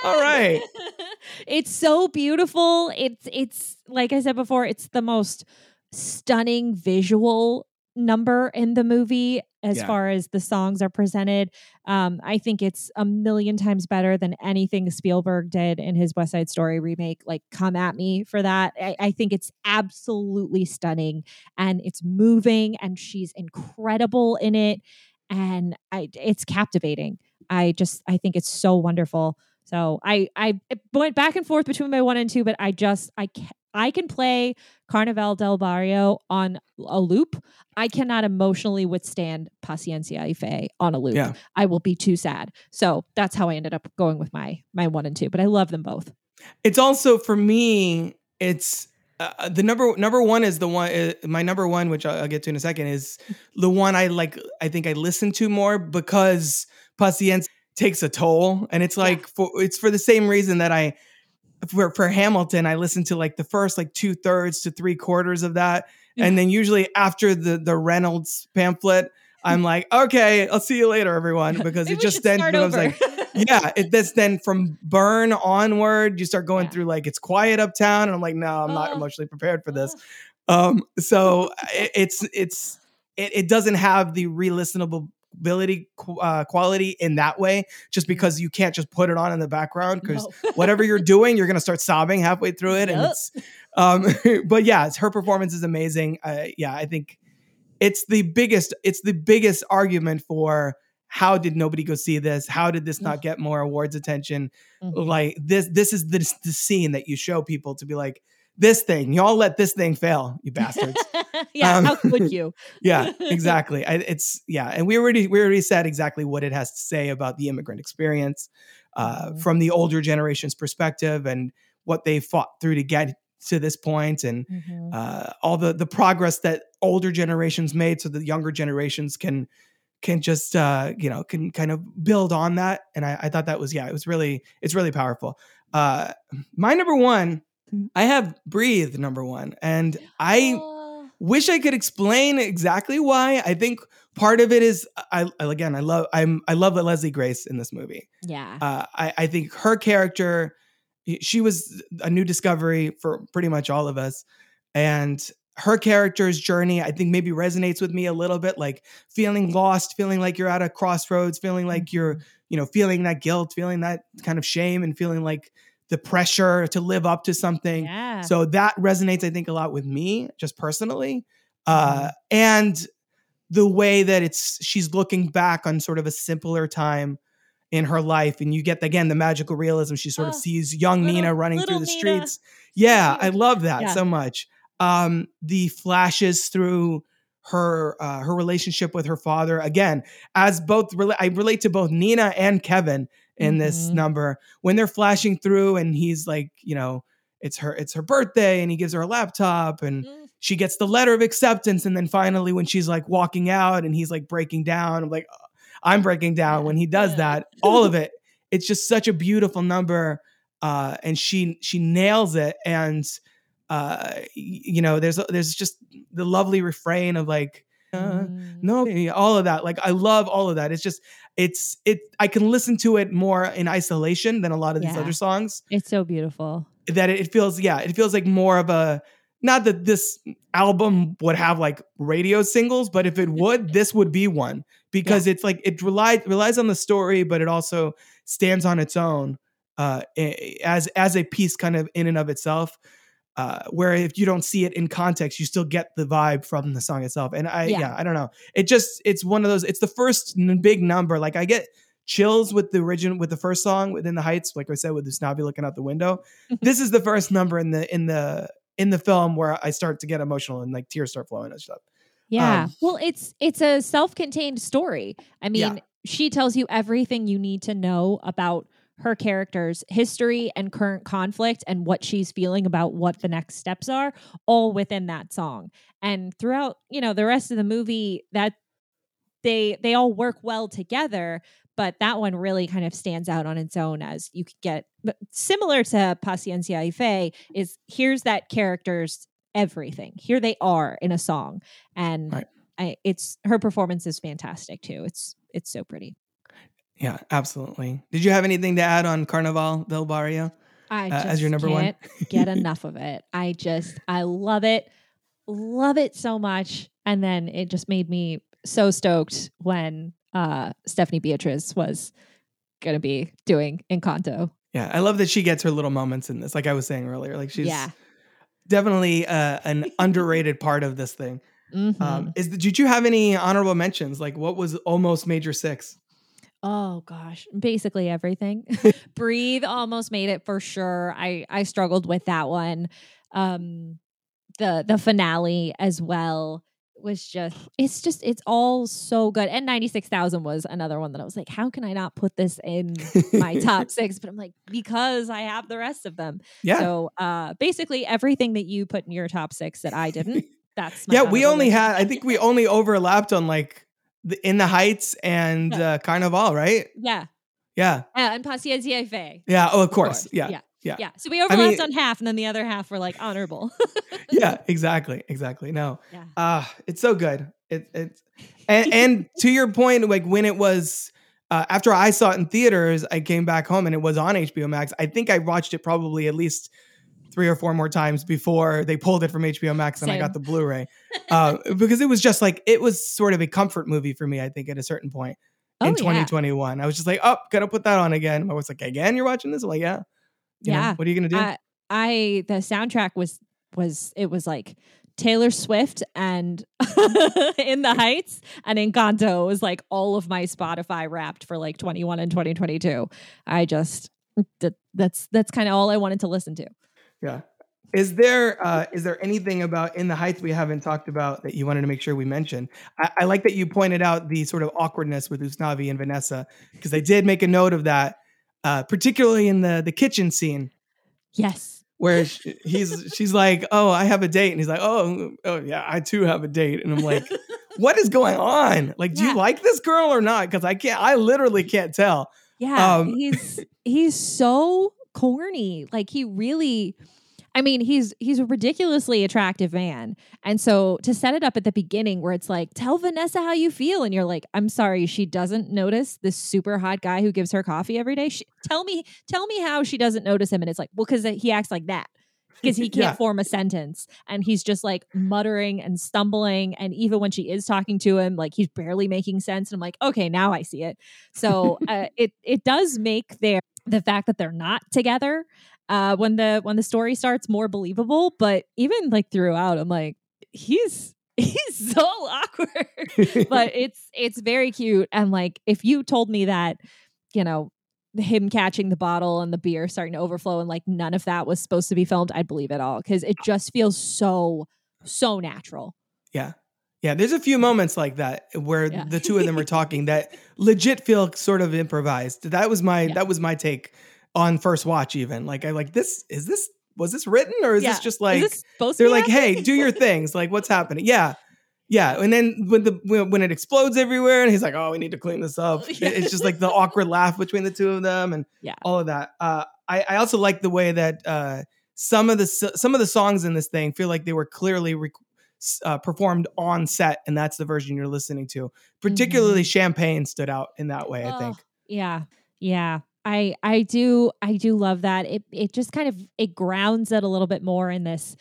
[SPEAKER 1] All right.
[SPEAKER 9] it's so beautiful. It's it's like I said before, it's the most stunning visual number in the movie as
[SPEAKER 1] Yeah.
[SPEAKER 9] far as the songs are presented. Um, I think it's a million times better than anything Spielberg did in his West Side Story remake. Like, come at me for that. I, I think it's absolutely stunning and it's moving, and she's incredible in it, and I, it's captivating. I just I think it's so wonderful. So I I went back and forth between my one and two, but I just I ca- I can play Carnaval del Barrio on a loop. I cannot emotionally withstand Paciencia y Fe on a loop.
[SPEAKER 1] Yeah.
[SPEAKER 9] I will be too sad. So that's how I ended up going with my my one and two. But I love them both.
[SPEAKER 1] It's also for me. It's uh, the number number one is the one. Uh, my number one, which I'll, I'll get to in a second, is the one I like. I think I listen to more because Pacience takes a toll, and it's like for it's for the same reason that I for for Hamilton I listened to like the first like two thirds to three quarters of that, and then usually after the the Reynolds pamphlet. I'm like, okay, I'll see you later, everyone, because it just then becomes like, yeah, it, that's then from Burn onward, you start going through like it's quiet uptown, and I'm like, no, I'm not
[SPEAKER 9] Oh.
[SPEAKER 1] emotionally prepared for this. Um, so it, it's it's it, it doesn't have the re-listenable ability qu- uh, quality in that way just because you can't just put it on in the background because
[SPEAKER 9] No.
[SPEAKER 1] whatever you're doing you're gonna start sobbing halfway through it and it's um but yeah it's, her performance is amazing uh, yeah i think it's the biggest it's the biggest argument for how did nobody go see this how did this not get more awards attention
[SPEAKER 9] Mhm.
[SPEAKER 1] like this this is the, the scene that you show people to be like this thing y'all let this thing fail you bastards
[SPEAKER 9] yeah,
[SPEAKER 1] Um,
[SPEAKER 9] how could you?
[SPEAKER 1] yeah exactly I, it's yeah and we already we already said exactly what it has to say about the immigrant experience uh,
[SPEAKER 9] Mhm.
[SPEAKER 1] from the older generation's perspective and what they fought through to get to this point and
[SPEAKER 9] Mhm.
[SPEAKER 1] uh, all the the progress that older generations made so the younger generations can can just uh, you know can kind of build on that and I, I thought that was yeah it was really it's really powerful uh, my number one i have breathe number one and i
[SPEAKER 9] Oh.
[SPEAKER 1] wish I could explain exactly why. I think part of it is I, I again I love I'm I love Leslie Grace in this movie.
[SPEAKER 9] yeah.
[SPEAKER 1] Uh, I I think her character she was a new discovery for pretty much all of us, and her character's journey I think maybe resonates with me a little bit, like feeling lost, feeling like you're at a crossroads, feeling like you're you know feeling that guilt, feeling that kind of shame, and feeling like the pressure to live up to something.
[SPEAKER 9] yeah.
[SPEAKER 1] So that resonates, I think, a lot with me, just personally. Uh, and the way that it's she's looking back on sort of a simpler time in her life, and you get again the magical realism. She sort of
[SPEAKER 9] Oh,
[SPEAKER 1] sees young
[SPEAKER 9] little-
[SPEAKER 1] Nina running through the
[SPEAKER 9] Nina.
[SPEAKER 1] streets. Yeah, I love that
[SPEAKER 9] Yeah.
[SPEAKER 1] so much. Um, the flashes through her uh, her relationship with her father again as both rela- I relate to both Nina and Kevin in this
[SPEAKER 9] Mhm.
[SPEAKER 1] number when they're flashing through and he's like you know it's her it's her birthday and he gives her a laptop and
[SPEAKER 9] Mm.
[SPEAKER 1] she gets the letter of acceptance and then finally when she's like walking out and he's like breaking down I'm like "Oh, I'm breaking down when he does
[SPEAKER 9] Yeah.
[SPEAKER 1] that all of it it's just such a beautiful number uh and she she nails it and uh you know there's there's just the lovely refrain of like uh,
[SPEAKER 9] Mm.
[SPEAKER 1] no all of that like i love all of that it's just it's it i can listen to it more in isolation than a lot of these
[SPEAKER 9] Yeah.
[SPEAKER 1] other songs
[SPEAKER 9] It's so beautiful.
[SPEAKER 1] that it feels yeah it feels like more of a not that this album would have like radio singles but if it would this would be one because it's like it relies relies on the story but it also stands on its own uh as as a piece kind of in and of itself uh where if you don't see it in context you still get the vibe from the song itself and i yeah,
[SPEAKER 9] Yeah.
[SPEAKER 1] i don't know it just it's one of those it's the first n- big number like i get chills with the original with the first song within the heights like i said with Usnavi looking out the window this is the first number in the in the in the film where i start to get emotional and like tears start flowing and stuff
[SPEAKER 9] Yeah.
[SPEAKER 1] Um,
[SPEAKER 9] well, it's it's a self-contained story. I mean,
[SPEAKER 1] Yeah.
[SPEAKER 9] she tells you everything you need to know about her character's history and current conflict and what she's feeling about what the next steps are all within that song. And throughout, you know, the rest of the movie that they they all work well together, but that one really kind of stands out on its own as you could get similar to Paciencia y Fe is here's that character's everything. Here they are in a song. And
[SPEAKER 1] Right.
[SPEAKER 9] I, it's her performance is fantastic too. It's it's so pretty.
[SPEAKER 1] Yeah absolutely did you have anything to add on carnival del barrio
[SPEAKER 9] I
[SPEAKER 1] Uh,
[SPEAKER 9] just
[SPEAKER 1] as your number one?
[SPEAKER 9] can't get enough of it. I just I love it, love it so much. And then it just made me so stoked when uh Stephanie Beatriz was gonna be doing Encanto.
[SPEAKER 1] yeah i love that she gets her little moments in this like i was saying earlier like she's
[SPEAKER 9] yeah.
[SPEAKER 1] definitely uh, an underrated part of this thing
[SPEAKER 9] Mhm.
[SPEAKER 1] um is did you have any honorable mentions like what was almost major six
[SPEAKER 9] Oh gosh, basically everything. Breathe almost made it for sure. I I struggled with that one. Um the the finale as well was just it's just it's all so good. And 96,000 was another one that I was like how can I not put this in my top 6? But I'm like because I have the rest of them.
[SPEAKER 1] yeah
[SPEAKER 9] So uh basically everything that you put in your top 6 that I didn't. That's my
[SPEAKER 1] yeah we only
[SPEAKER 9] mention.
[SPEAKER 1] had i think we only overlapped on like the, in the heights and
[SPEAKER 9] Yeah.
[SPEAKER 1] uh carnival right
[SPEAKER 9] Yeah.
[SPEAKER 1] Yeah.
[SPEAKER 9] Uh, and Paciencia Fe.
[SPEAKER 1] Yeah. Oh, of course. Yeah.
[SPEAKER 9] Yeah.
[SPEAKER 1] Yeah.
[SPEAKER 9] Yeah. So we overlapped
[SPEAKER 1] mean-
[SPEAKER 9] on half, and then the other half were like honorable.
[SPEAKER 1] yeah, exactly, exactly. No,
[SPEAKER 9] Yeah.
[SPEAKER 1] uh, it's so good. It, it's and, and to your point, like when it was uh, after I saw it in theaters, I came back home and it was on HBO Max. I think I watched it probably at least three or four more times before they pulled it from HBO Max and I got the Blu-ray uh, because it was just like it was sort of a comfort movie for me. I think at a certain point
[SPEAKER 9] Oh,
[SPEAKER 1] in
[SPEAKER 9] yeah.
[SPEAKER 1] 2021, I was just like, oh, gotta put that on again. I was like, again, you're watching this? I'm like, yeah. You know,
[SPEAKER 9] yeah.
[SPEAKER 1] what are you gonna do?
[SPEAKER 9] I, I the soundtrack was was it was like Taylor Swift and In the Heights and Encanto was like all of my Spotify wrapped for like 21 and 2022. I just that, that's that's kind of all I wanted to listen to.
[SPEAKER 1] Yeah. Is there uh, is there anything about in the heights we haven't talked about that you wanted to make sure we mention? I, I like that you pointed out the sort of awkwardness with Usnavi and Vanessa because I did make a note of that, uh, particularly in the the kitchen scene
[SPEAKER 9] Yes.
[SPEAKER 1] where sh he's she's like, "Oh, I have a date," and he's like, "Oh, oh yeah, I too have a date," and I'm like, "What is going on? Like, do you like this girl or not?" Because I can't, I literally can't tell.
[SPEAKER 9] Yeah,
[SPEAKER 1] Um,
[SPEAKER 9] he's he's so corny. Like he really I mean, he's he's a ridiculously attractive man. And so to set it up at the beginning where it's like, tell Vanessa how you feel and you're like, I'm sorry, she doesn't notice this super hot guy who gives her coffee every day. She, tell me tell me how she doesn't notice him and it's like, well cuz he acts like that. Because he can't
[SPEAKER 1] Yeah.
[SPEAKER 9] form a sentence and he's just like muttering and stumbling. And even when she is talking to him, like he's barely making sense. And I'm like, okay, now I see it. So uh, it it does make their the fact that they're not together uh, when the when the story starts more believable. But even like throughout, I'm like, he's he's so awkward. but it's it's very cute. And like if you told me that, you know, him catching the bottle and the beer starting to overflow and like none of that was supposed to be filmed, I'd believe it all because it just feels so so natural.
[SPEAKER 1] Yeah. Yeah, there's a few moments like that where
[SPEAKER 9] Yeah.
[SPEAKER 1] the two of them are talking that legit feel sort of improvised. That was my
[SPEAKER 9] Yeah.
[SPEAKER 1] that was my take on first watch even. Like I like this is this was this written or is
[SPEAKER 9] Yeah.
[SPEAKER 1] this just like
[SPEAKER 9] this
[SPEAKER 1] they're like, "Hey, do your things. Like what's happening?" Yeah. Yeah, and then when the when, it explodes everywhere and he's like, "Oh, we need to clean this up." It- It's just like the awkward laugh between the two of them and
[SPEAKER 9] Yeah.
[SPEAKER 1] all of that. Uh I I also like the way that uh some of the some of the songs in this thing feel like they were clearly rec- uh, performed on set, and that's the version you're listening to. Particularly, "Champagne" stood out in that way. I think.
[SPEAKER 9] Yeah. Yeah. I I do I do love that. It it just kind of it grounds it a little bit more in this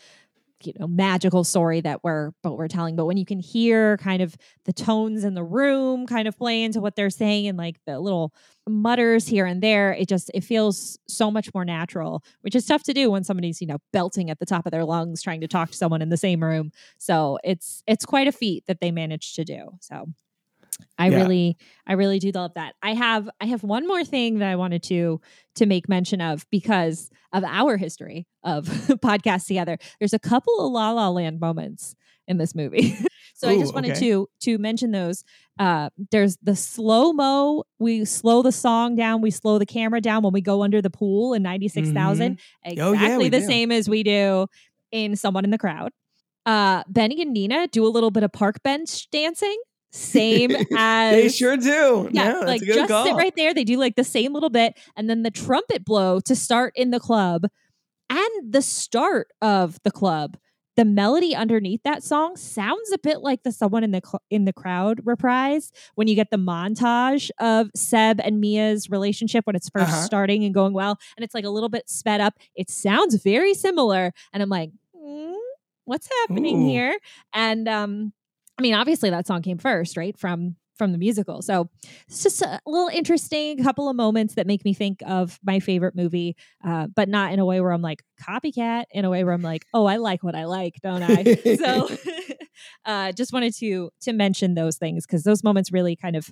[SPEAKER 9] you know magical story that we're but we're telling but when you can hear kind of the tones in the room kind of play into what they're saying and like the little mutters here and there it just it feels so much more natural which is tough to do when somebody's you know belting at the top of their lungs trying to talk to someone in the same room. So it's it's quite a feat that they managed to do so I
[SPEAKER 1] Yeah.
[SPEAKER 9] really I really do love that. I have I have one more thing that I wanted to to make mention of because of our history of podcasts together. There's a couple of La La Land moments in this movie. so I just wanted
[SPEAKER 1] okay.
[SPEAKER 9] to to mention those. Uh there's the slow-mo, we slow the song down, we slow the camera down when we go under the pool in 96,000. Exactly
[SPEAKER 1] Oh, yeah,
[SPEAKER 9] the
[SPEAKER 1] do.
[SPEAKER 9] same as we do in Someone in the Crowd. Uh Benny and Nina do a little bit of park bench dancing. Same as
[SPEAKER 1] they sure do.
[SPEAKER 9] yeah, like
[SPEAKER 1] a good
[SPEAKER 9] just
[SPEAKER 1] call.
[SPEAKER 9] sit right there. They do like the same little bit, and then the trumpet blow to start in the club, and the start of the club. The melody underneath that song sounds a bit like the "Someone in the Cl- in the Crowd" reprise when you get the montage of Seb and Mia's relationship when it's 1st
[SPEAKER 1] Uh-huh.
[SPEAKER 9] starting and going well, and it's like a little bit sped up. It sounds very similar, and I'm like, "Hmm, what's happening
[SPEAKER 1] Ooh.
[SPEAKER 9] here? And um, I mean, obviously that song came first, right? From from the musical. So it's just a little interesting couple of moments that make me think of my favorite movie, uh, but not in a way where I'm like copycat, in a way where I'm like, oh, I like what I like, don't I? so uh, just wanted to to mention those things because those moments really kind of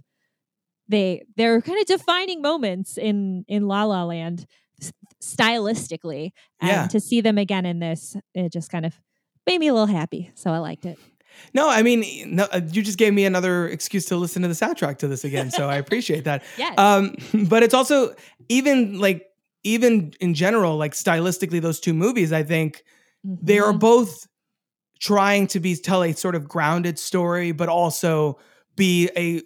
[SPEAKER 9] they they're kind of defining moments in in La La Land stylistically, and
[SPEAKER 1] Yeah.
[SPEAKER 9] to see them again in this, it just kind of made me a little happy. So I liked it.
[SPEAKER 1] No, I mean, no, uh, you just gave me another excuse to listen to the soundtrack to this again, so I appreciate that.
[SPEAKER 9] Yes.
[SPEAKER 1] Um, but it's also even like even in general, like stylistically, those two movies, I think they are
[SPEAKER 9] Mhm.
[SPEAKER 1] both trying to be tell a sort of grounded story, but also be a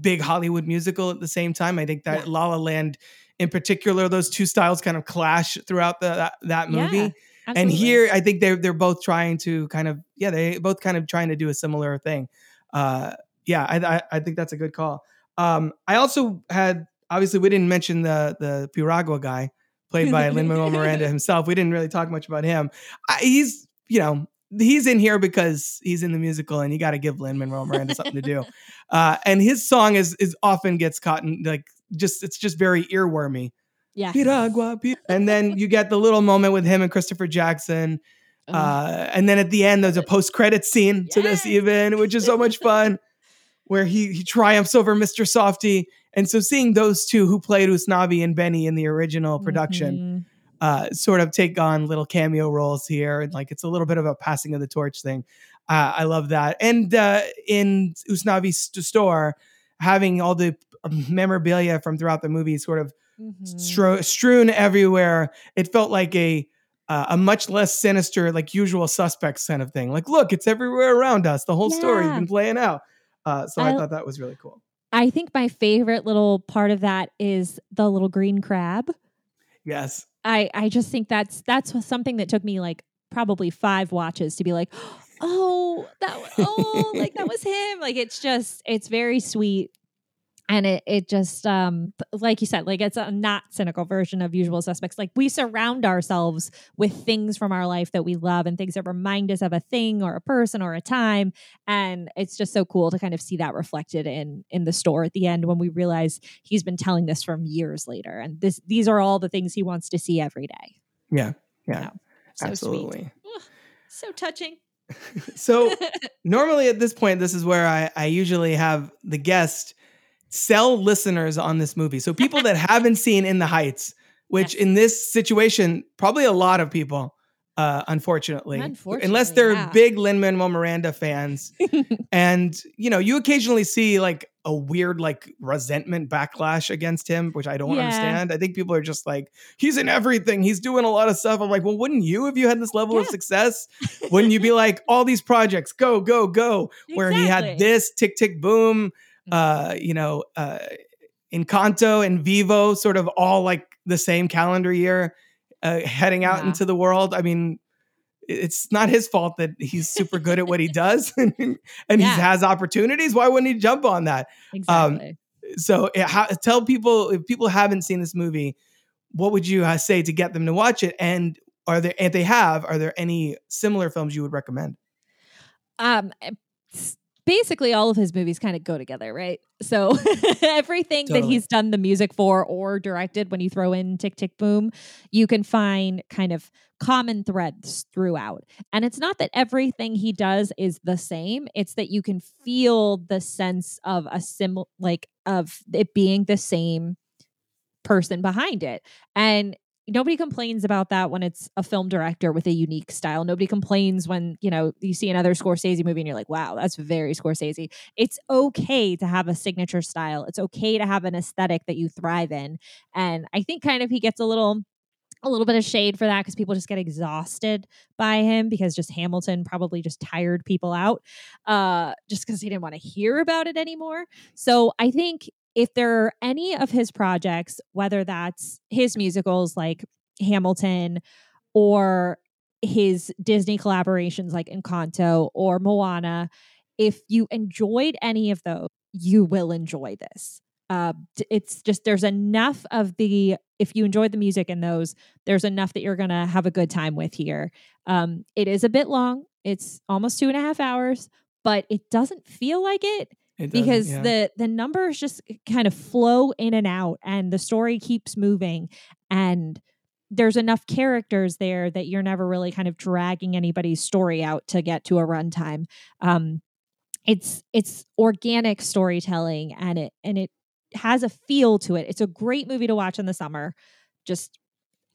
[SPEAKER 1] big Hollywood musical at the same time. I think that La La Land, in particular, those two styles kind of clash throughout the that, that movie.
[SPEAKER 9] Yeah,
[SPEAKER 1] and here, I think they're they're both trying to kind of yeah, they both kind of trying to do a similar thing. Uh, yeah, I, I I think that's a good call. Um, I also had obviously we didn't mention the the Piragua guy played by Lin Manuel Miranda himself. We didn't really talk much about him. I, he's you know he's in here because he's in the musical, and you got to give Lin Manuel Miranda something to do. Uh, and his song is is often gets caught in like just it's just very earwormy.
[SPEAKER 9] Yeah.
[SPEAKER 1] Piragua, pi- and then you get the little moment with him and Christopher Jackson. Uh, and then at the end, there's a post credit scene to this even, which is so much fun, where he he triumphs over Mr. Softee. And so seeing those two who played Usnavi and Benny in the original production uh, sort of take on little cameo roles here, and like it's a little bit of a passing of the torch thing. Uh, I love that. And uh, in Usnavi's store, having all the memorabilia from throughout the movie sort of stro- strewn everywhere. It felt like a uh, a much less sinister, like usual suspects kind of thing. Like, look, it's everywhere around us. The whole story's
[SPEAKER 9] Yeah.
[SPEAKER 1] been playing out. Uh, so I,
[SPEAKER 9] I-
[SPEAKER 1] thought that was really cool.
[SPEAKER 9] I think my favorite little part of that is the little green crab.
[SPEAKER 1] Yes.
[SPEAKER 9] I I just think that's that's something that took me like probably five watches to be like, oh that oh like that was him. Like it's just it's very sweet. And it it just um like you said, like it's a not cynical version of usual suspects. Like we surround ourselves with things from our life that we love and things that remind us of a thing or a person or a time. And it's just so cool to kind of see that reflected in in the store at the end when we realize he's been telling this from years later. And this these are all the things he wants to see every day.
[SPEAKER 1] Yeah. Yeah.
[SPEAKER 9] So
[SPEAKER 1] Absolutely.
[SPEAKER 9] sweet. So touching.
[SPEAKER 1] So normally at this point, this is where I, I usually have the guest sell listeners on this movie. So people that haven't seen In the Heights, which in this situation, probably a lot of people, uh, unfortunately,
[SPEAKER 9] Unfortunately,
[SPEAKER 1] unless they're
[SPEAKER 9] yeah.
[SPEAKER 1] big Lin Manuel Miranda fans, and you know, you occasionally see like a weird like resentment backlash against him, which I don't
[SPEAKER 9] Yeah.
[SPEAKER 1] understand. I think people are just like, he's in everything, he's doing a lot of stuff. I'm like, well, wouldn't you if you had this level of success? Wouldn't you be like, all these projects, go, go, go? Where he had this tick tick boom, uh, you know, uh Encanto and Vivo, sort of all like the same calendar year, uh, heading out
[SPEAKER 9] Yeah.
[SPEAKER 1] into the world. I mean, it's not his fault that he's super good at what he does and he
[SPEAKER 9] Yeah.
[SPEAKER 1] has opportunities. Why wouldn't he jump on that? Um,
[SPEAKER 9] Exactly.
[SPEAKER 1] so eh, how, tell people if people haven't seen this movie, what would you uh, say to get them to watch it? And are there, if they have, are there any similar films you would recommend?
[SPEAKER 9] um s- basically all of his movies kind of go together right? So everything that he's done the music for or directed when you throw in tick tick boom you can find kind of common threads throughout. And it's not that everything he does is the same it's that you can feel the sense of a sim like of it being the same person behind it. And nobody complains about that when it's a film director with a unique style. Nobody complains when, you know, you see another Scorsese movie and you're like, wow, that's very Scorsese. It's okay to have a signature style. It's okay to have an aesthetic that you thrive in. And I think kind of he gets a little a little bit of shade for that because people just get exhausted by him because just Hamilton probably just tired people out uh just because he didn't want to hear about it anymore. So I think if there are any of his projects, whether that's his musicals like Hamilton or his Disney collaborations like Encanto or Moana, if you enjoyed any of those, you will enjoy this. Uh, it's just there's enough of the if you enjoyed the music in those, there's enough that you're gonna have a good time with here. Um, it is a bit long; it's almost two and a half hours, but it doesn't feel like it because
[SPEAKER 1] yeah.
[SPEAKER 9] the the numbers just kind of flow in and out and the story keeps moving and there's enough characters there that you're never really kind of dragging anybody's story out to get to a runtime. Um it's it's organic storytelling and it and it has a feel to it. It's a great movie to watch in the summer. Just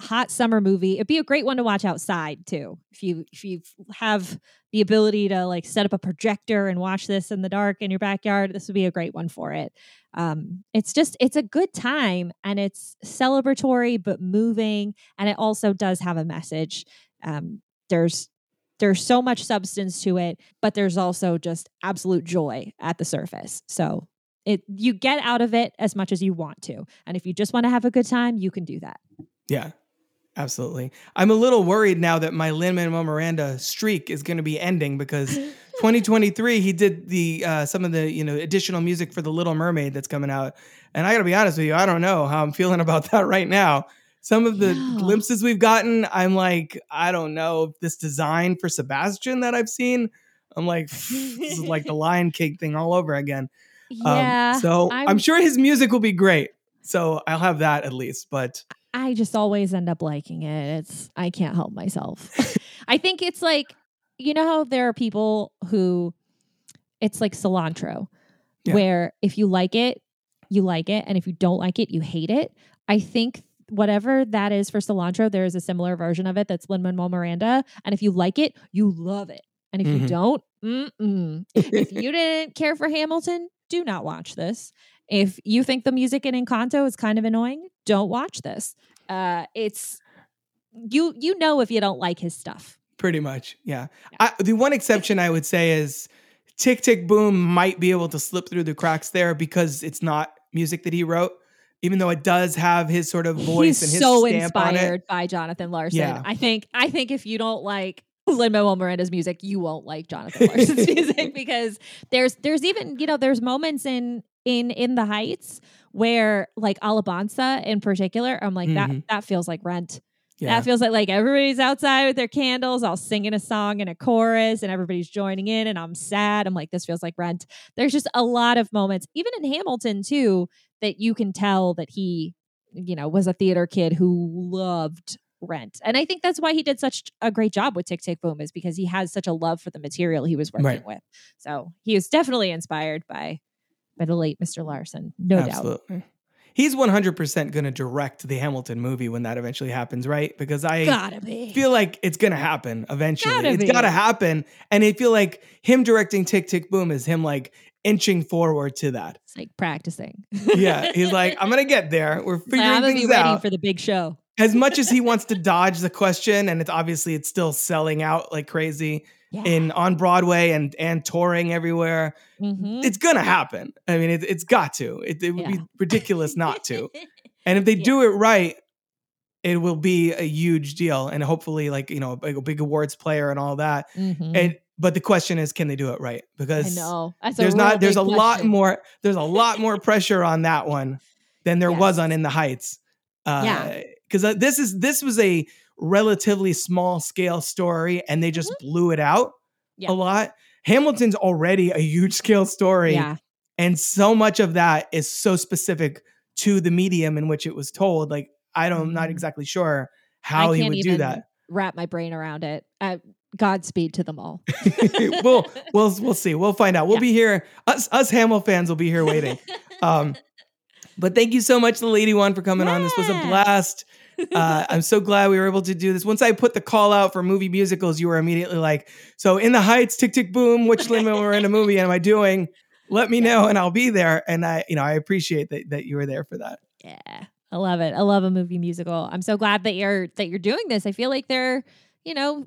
[SPEAKER 9] hot summer movie it'd be a great one to watch outside too if you if you have the ability to like set up a projector and watch this in the dark in your backyard this would be a great one for it um it's just it's a good time and it's celebratory but moving and it also does have a message um there's there's so much substance to it but there's also just absolute joy at the surface so It you get out of it as much as you want to. And if you just want to have a good time, you can do that.
[SPEAKER 1] Yeah, absolutely. I'm a little worried now that my Lin Manuel Miranda streak is going to be ending because 2023 he did the uh, some of the you know additional music for the Little Mermaid that's coming out, and I got to be honest with you, I don't know how I'm feeling about that right now. Some of the
[SPEAKER 9] Yeah.
[SPEAKER 1] glimpses we've gotten, I'm like, I don't know if this design for Sebastian that I've seen. I'm like, this is like the Lion King thing all over again. Um,
[SPEAKER 9] Yeah.
[SPEAKER 1] so I'm, sure his music will be great. So I'll have that at least. But
[SPEAKER 9] I just always end up liking it. It's I can't help myself. I think it's like you know how there are people who it's like cilantro
[SPEAKER 1] Yeah.
[SPEAKER 9] where if you like it, you like it and if you don't like it, you hate it. I think whatever that is for cilantro, there is a similar version of it that's Lin Manuel Miranda and if you like it, you love it. And if
[SPEAKER 1] Mhm.
[SPEAKER 9] you don't, mm-mm. if you didn't care for Hamilton, do not watch this. If you think the music in Encanto is kind of annoying, don't watch this. Uh, it's you you know if you don't like his stuff.
[SPEAKER 1] pretty much, yeah. I, the one exception I would say is Tick Tick Boom might be able to slip through the cracks there because it's not music that he wrote, even though it does have his sort of voice
[SPEAKER 9] He's
[SPEAKER 1] and his
[SPEAKER 9] so
[SPEAKER 1] stamp on it.
[SPEAKER 9] inspired by Jonathan Larson.
[SPEAKER 1] Yeah.
[SPEAKER 9] I think I think if you don't like Lin Manuel Miranda's music, you won't like Jonathan Larson's music because there's there's even you know there's moments in in in the Heights where like Alabanza in particular, I'm like
[SPEAKER 1] Mhm.
[SPEAKER 9] that that feels like Rent.
[SPEAKER 1] Yeah.
[SPEAKER 9] That feels like like everybody's outside with their candles, all singing a song in a chorus, and everybody's joining in. And I'm sad. I'm like, this feels like Rent. There's just a lot of moments, even in Hamilton too, that you can tell that he, you know, was a theater kid who loved Rent. And I think that's why he did such a great job with Tick Tick Boom is because he has such a love for the material he was working
[SPEAKER 1] Right.
[SPEAKER 9] with. So he was definitely inspired by by the late Mr. Larson, no doubt.
[SPEAKER 1] Absolutely. He's 100% going to direct the Hamilton movie when that eventually happens, right? Because I
[SPEAKER 9] Gotta be.
[SPEAKER 1] feel like it's going to happen eventually.
[SPEAKER 9] Gotta
[SPEAKER 1] it's
[SPEAKER 9] be.
[SPEAKER 1] got to happen. And I feel like him directing Tick Tick Boom is him like inching forward to that.
[SPEAKER 9] It's like practicing.
[SPEAKER 1] Yeah. He's like, I'm going to get there. We're
[SPEAKER 9] Like,
[SPEAKER 1] figuring
[SPEAKER 9] I'm gonna be
[SPEAKER 1] things
[SPEAKER 9] ready
[SPEAKER 1] out.
[SPEAKER 9] for the big show.
[SPEAKER 1] As much as he wants to dodge the question, and it's obviously it's still selling out like crazy in on Broadway and and touring everywhere.
[SPEAKER 9] Mhm.
[SPEAKER 1] It's gonna happen. I mean, it, it's got to. It, it would be ridiculous not to. And if they do it right, it will be a huge deal, and hopefully, like you know, a big, a big awards player and all that.
[SPEAKER 9] Mhm.
[SPEAKER 1] And but the question is, can they do it right?
[SPEAKER 9] I
[SPEAKER 1] Because there's not there's a
[SPEAKER 9] big
[SPEAKER 1] lot more there's a lot more pressure on that one than there was on in the heights uh
[SPEAKER 9] Yeah.
[SPEAKER 1] Because this is this was a relatively small scale story and they just blew it out
[SPEAKER 9] Mm-hmm. Yeah.
[SPEAKER 1] a lot hamilton's already a huge scale story
[SPEAKER 9] Yeah.
[SPEAKER 1] and so much of that is so specific to the medium in which it was told like i don't I'm not exactly sure how
[SPEAKER 9] Mm-hmm. I
[SPEAKER 1] he would
[SPEAKER 9] even
[SPEAKER 1] do that
[SPEAKER 9] Wrap my brain around it. Uh, Godspeed to them all.
[SPEAKER 1] we'll we'll we'll see. We'll find out. We'll be here. Us us Hamilfans will be here waiting. Um, but thank you so much, the Lady-Wan, for coming on. This was a blast. Uh, I'm so glad we were able to do this. Once I put the call out for movie musicals, you were immediately like, "So in the Heights, Tick Tick Boom, which Lin in a movie am I doing? Let me know, and I'll be there." And I, you know, I appreciate that that you were there for that.
[SPEAKER 9] Yeah. I love it. I love a movie musical. I'm so glad that you're that you're doing this. I feel like they're, you know,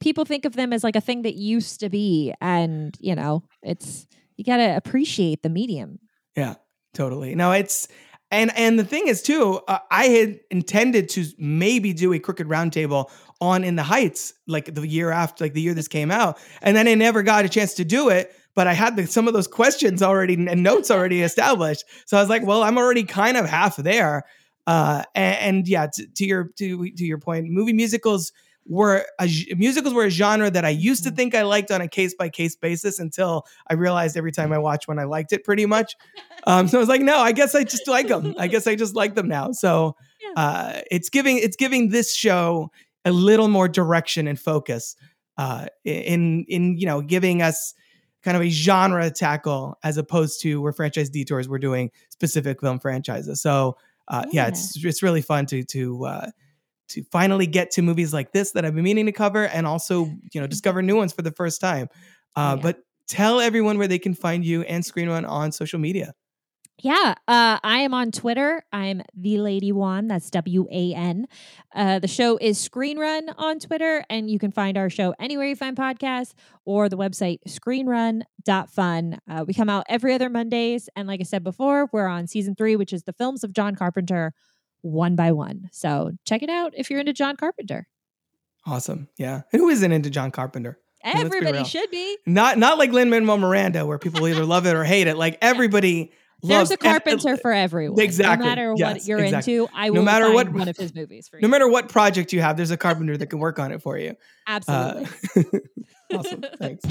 [SPEAKER 9] people think of them as like a thing that used to be and, you know, it's you got to appreciate the medium.
[SPEAKER 1] Yeah, totally. No, it's and and the thing is too, uh, I had intended to maybe do a crooked roundtable on In the Heights like the year after, like the year this came out, and then I never got a chance to do it. But I had the, some of those questions already and notes already established, so I was like, well, I'm already kind of half there. Uh, and, and yeah, to, to your to to your point, movie musicals were a, musicals were a genre that I used to think I liked on a case by case basis until I realized every time I watched one I liked it pretty much. Um, so I was like, no, I guess I just like them. I guess I just like them now. So uh, it's giving it's giving this show a little more direction and focus uh, in in you know giving us kind of a genre tackle as opposed to where franchise detours we're doing specific film franchises. So uh, yeah. it's it's really fun to to uh, to finally get to movies like this that I've been meaning to cover and also you know discover new ones for the first time. Uh, But tell everyone where they can find you and Screen Run on social media.
[SPEAKER 9] Yeah, uh, I am on Twitter. I'm the Lady Wan. That's W A N. Uh, the show is Screen Run on Twitter, and you can find our show anywhere you find podcasts or the website screenrun.fun. Uh, we come out every other Mondays, and like I said before, we're on season three, which is the films of John Carpenter, one by one. So check it out if you're into John Carpenter.
[SPEAKER 1] Awesome. Yeah. Who isn't into John Carpenter? I mean, be
[SPEAKER 9] Everybody should be.
[SPEAKER 1] Not not like Lin Manuel Miranda, where people either love it or hate it. Like everybody loves
[SPEAKER 9] There's a Carpenter for everyone.
[SPEAKER 1] Exactly.
[SPEAKER 9] No matter what you're
[SPEAKER 1] exactly.
[SPEAKER 9] into, I
[SPEAKER 1] No
[SPEAKER 9] will
[SPEAKER 1] matter
[SPEAKER 9] find
[SPEAKER 1] what-
[SPEAKER 9] one of his movies for you.
[SPEAKER 1] No matter what project you have, there's a carpenter that can work on it for you.
[SPEAKER 9] Absolutely.
[SPEAKER 1] Uh, awesome. Thanks.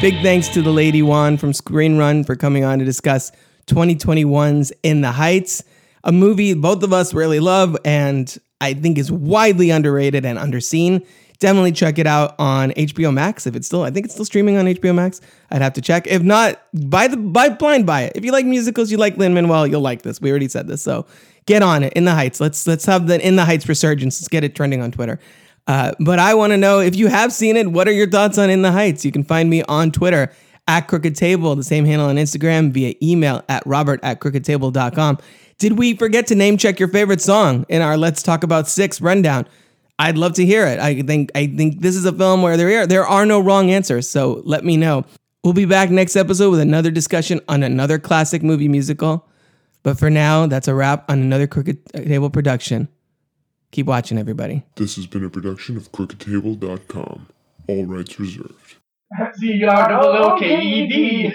[SPEAKER 1] Big thanks to the Lady Wan from Screen Run for coming on to discuss 2021's In the Heights, a movie both of us really love and I think is widely underrated and underseen. Definitely check it out on HBO Max if it's still I think it's still streaming on HBO Max. I'd have to check. If not, buy the buy blind buy it. If you like musicals, you like Lin Manuel, you'll like this. We already said this. So get on it. In the Heights. Let's let's have the In the Heights resurgence. Let's get it trending on Twitter. Uh, but I want to know if you have seen it. What are your thoughts on In the Heights? You can find me on Twitter at Crooked Table, the same handle on Instagram via email at robert at crookedtable.com. Did we forget to name check your favorite song in our Let's Talk About Six rundown? I'd love to hear it. I think I think this is a film where there are there are no wrong answers. So let me know. We'll be back next episode with another discussion on another classic movie musical. But for now, that's a wrap on another Crooked Table production. Keep watching, everybody.
[SPEAKER 11] This has been a production of crookedtable.com. All rights reserved.
[SPEAKER 12] C R O K E D.